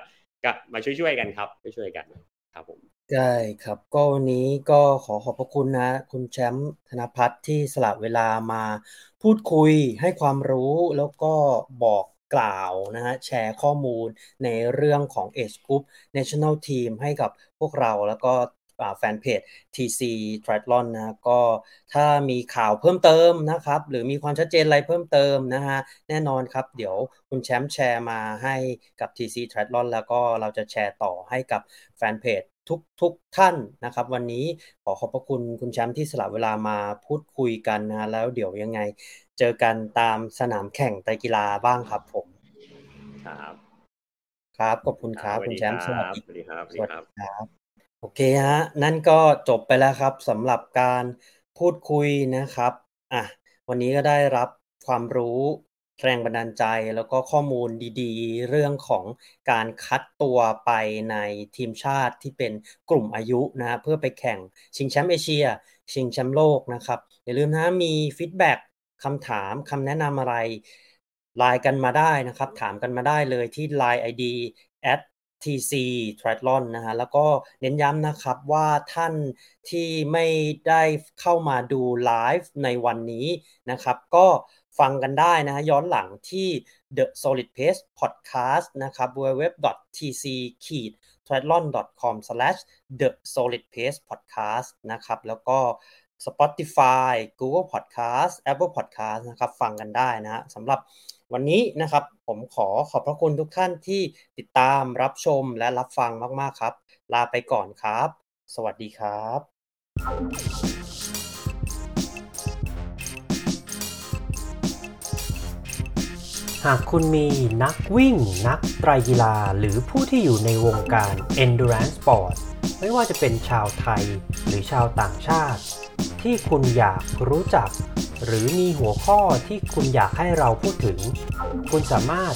ก็มาช่วยๆกันครับช่วยๆกันครับผมได้ครับก็วันนี้ก็ขอขอบพระคุณนะ คุณแชมป์ธนพัฒน์ที่สละเวลามาพูดคุยให้ความรู้แล้วก็บอกกล่าวนะฮะแชร์ข้อมูลในเรื่องของ Age Group National Team ให้กับพวกเราแล้วก็ แฟนเพจ TC Triathlon นะก็ถ้ามีข่าวเพิ่มเติมนะครับ หรือมีความชัดเจนอะไรเพิ่มเติมนะฮะแน่นอนครับ เดี๋ยวคุณแชมป์แชร์มาให้กับ TC Triathlon แล้วก็เราจะแชร์ต่อให้กับแฟนเพจทุกทุกท่านนะครับ วันนี้ขอขอบพระคุณคุณแชมป์ที่สละเวลามาพูดคุยกันนะแล้วเดี๋ยวยังไง เจอกันตามสนามแข่งไตกีฬาบ้างครับผมครับ ครับขอบคุณครับคุณแชมป์สวัสดีครับสวัสดีครับ โอเคฮะนั่นก็จบไปแล้วครับสำหรับการพูดคุยนะครับ อะ วันนี้ก็ได้รับความรู้แรงบันดาลใจ แล้วก็ข้อมูลดีๆ เรื่องของการคัดตัวไปในทีมชาติที่เป็นกลุ่มอายุนะเพื่อไปแข่งชิงแชมป์เอเชีย ชิงแชมป์โลกนะครับ อย่าลืมนะมีฟีดแบ็กคำถามคำแนะนำอะไรไลน์กันมาได้นะครับ ถามกันมาได้เลยที่ Line ID at TC Triathlon นะฮะแล้วก็เน้นย้ำนะครับว่าท่านที่ไม่ได้เข้ามาดูไลฟ์ในวันนี้นะครับก็ฟังกันได้นะฮะย้อนหลังที่ The Solid Pace Podcast นะครับ www.tc triathlon.com/the solid pace podcast นะครับแล้วก็ Spotify Google Podcast Apple Podcast นะครับฟังกันได้นะฮะสำหรับ วันนี้นะครับผมขอขอบพระคุณทุกท่านที่ติดตามรับชมและรับฟังมาก ๆ ครับ ลาไปก่อนครับ สวัสดีครับ หากคุณมีนักวิ่ง นักไตรกีฬา หรือผู้ที่อยู่ในวงการ endurance sport ไม่ว่าจะเป็นชาวไทยหรือชาวต่างชาติ ที่คุณอยากรู้จัก หรือมีหัวข้อที่คุณอยากให้เราพูดถึง คุณสามารถ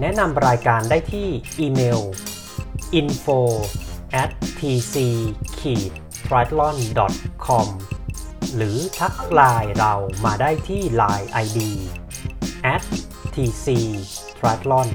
แนะนำรายการได้ที่อีเมล info at tc t r i a t l o n com หรือทักไลน์เรามาได้ที่ Line ID at tc t r i a t l o n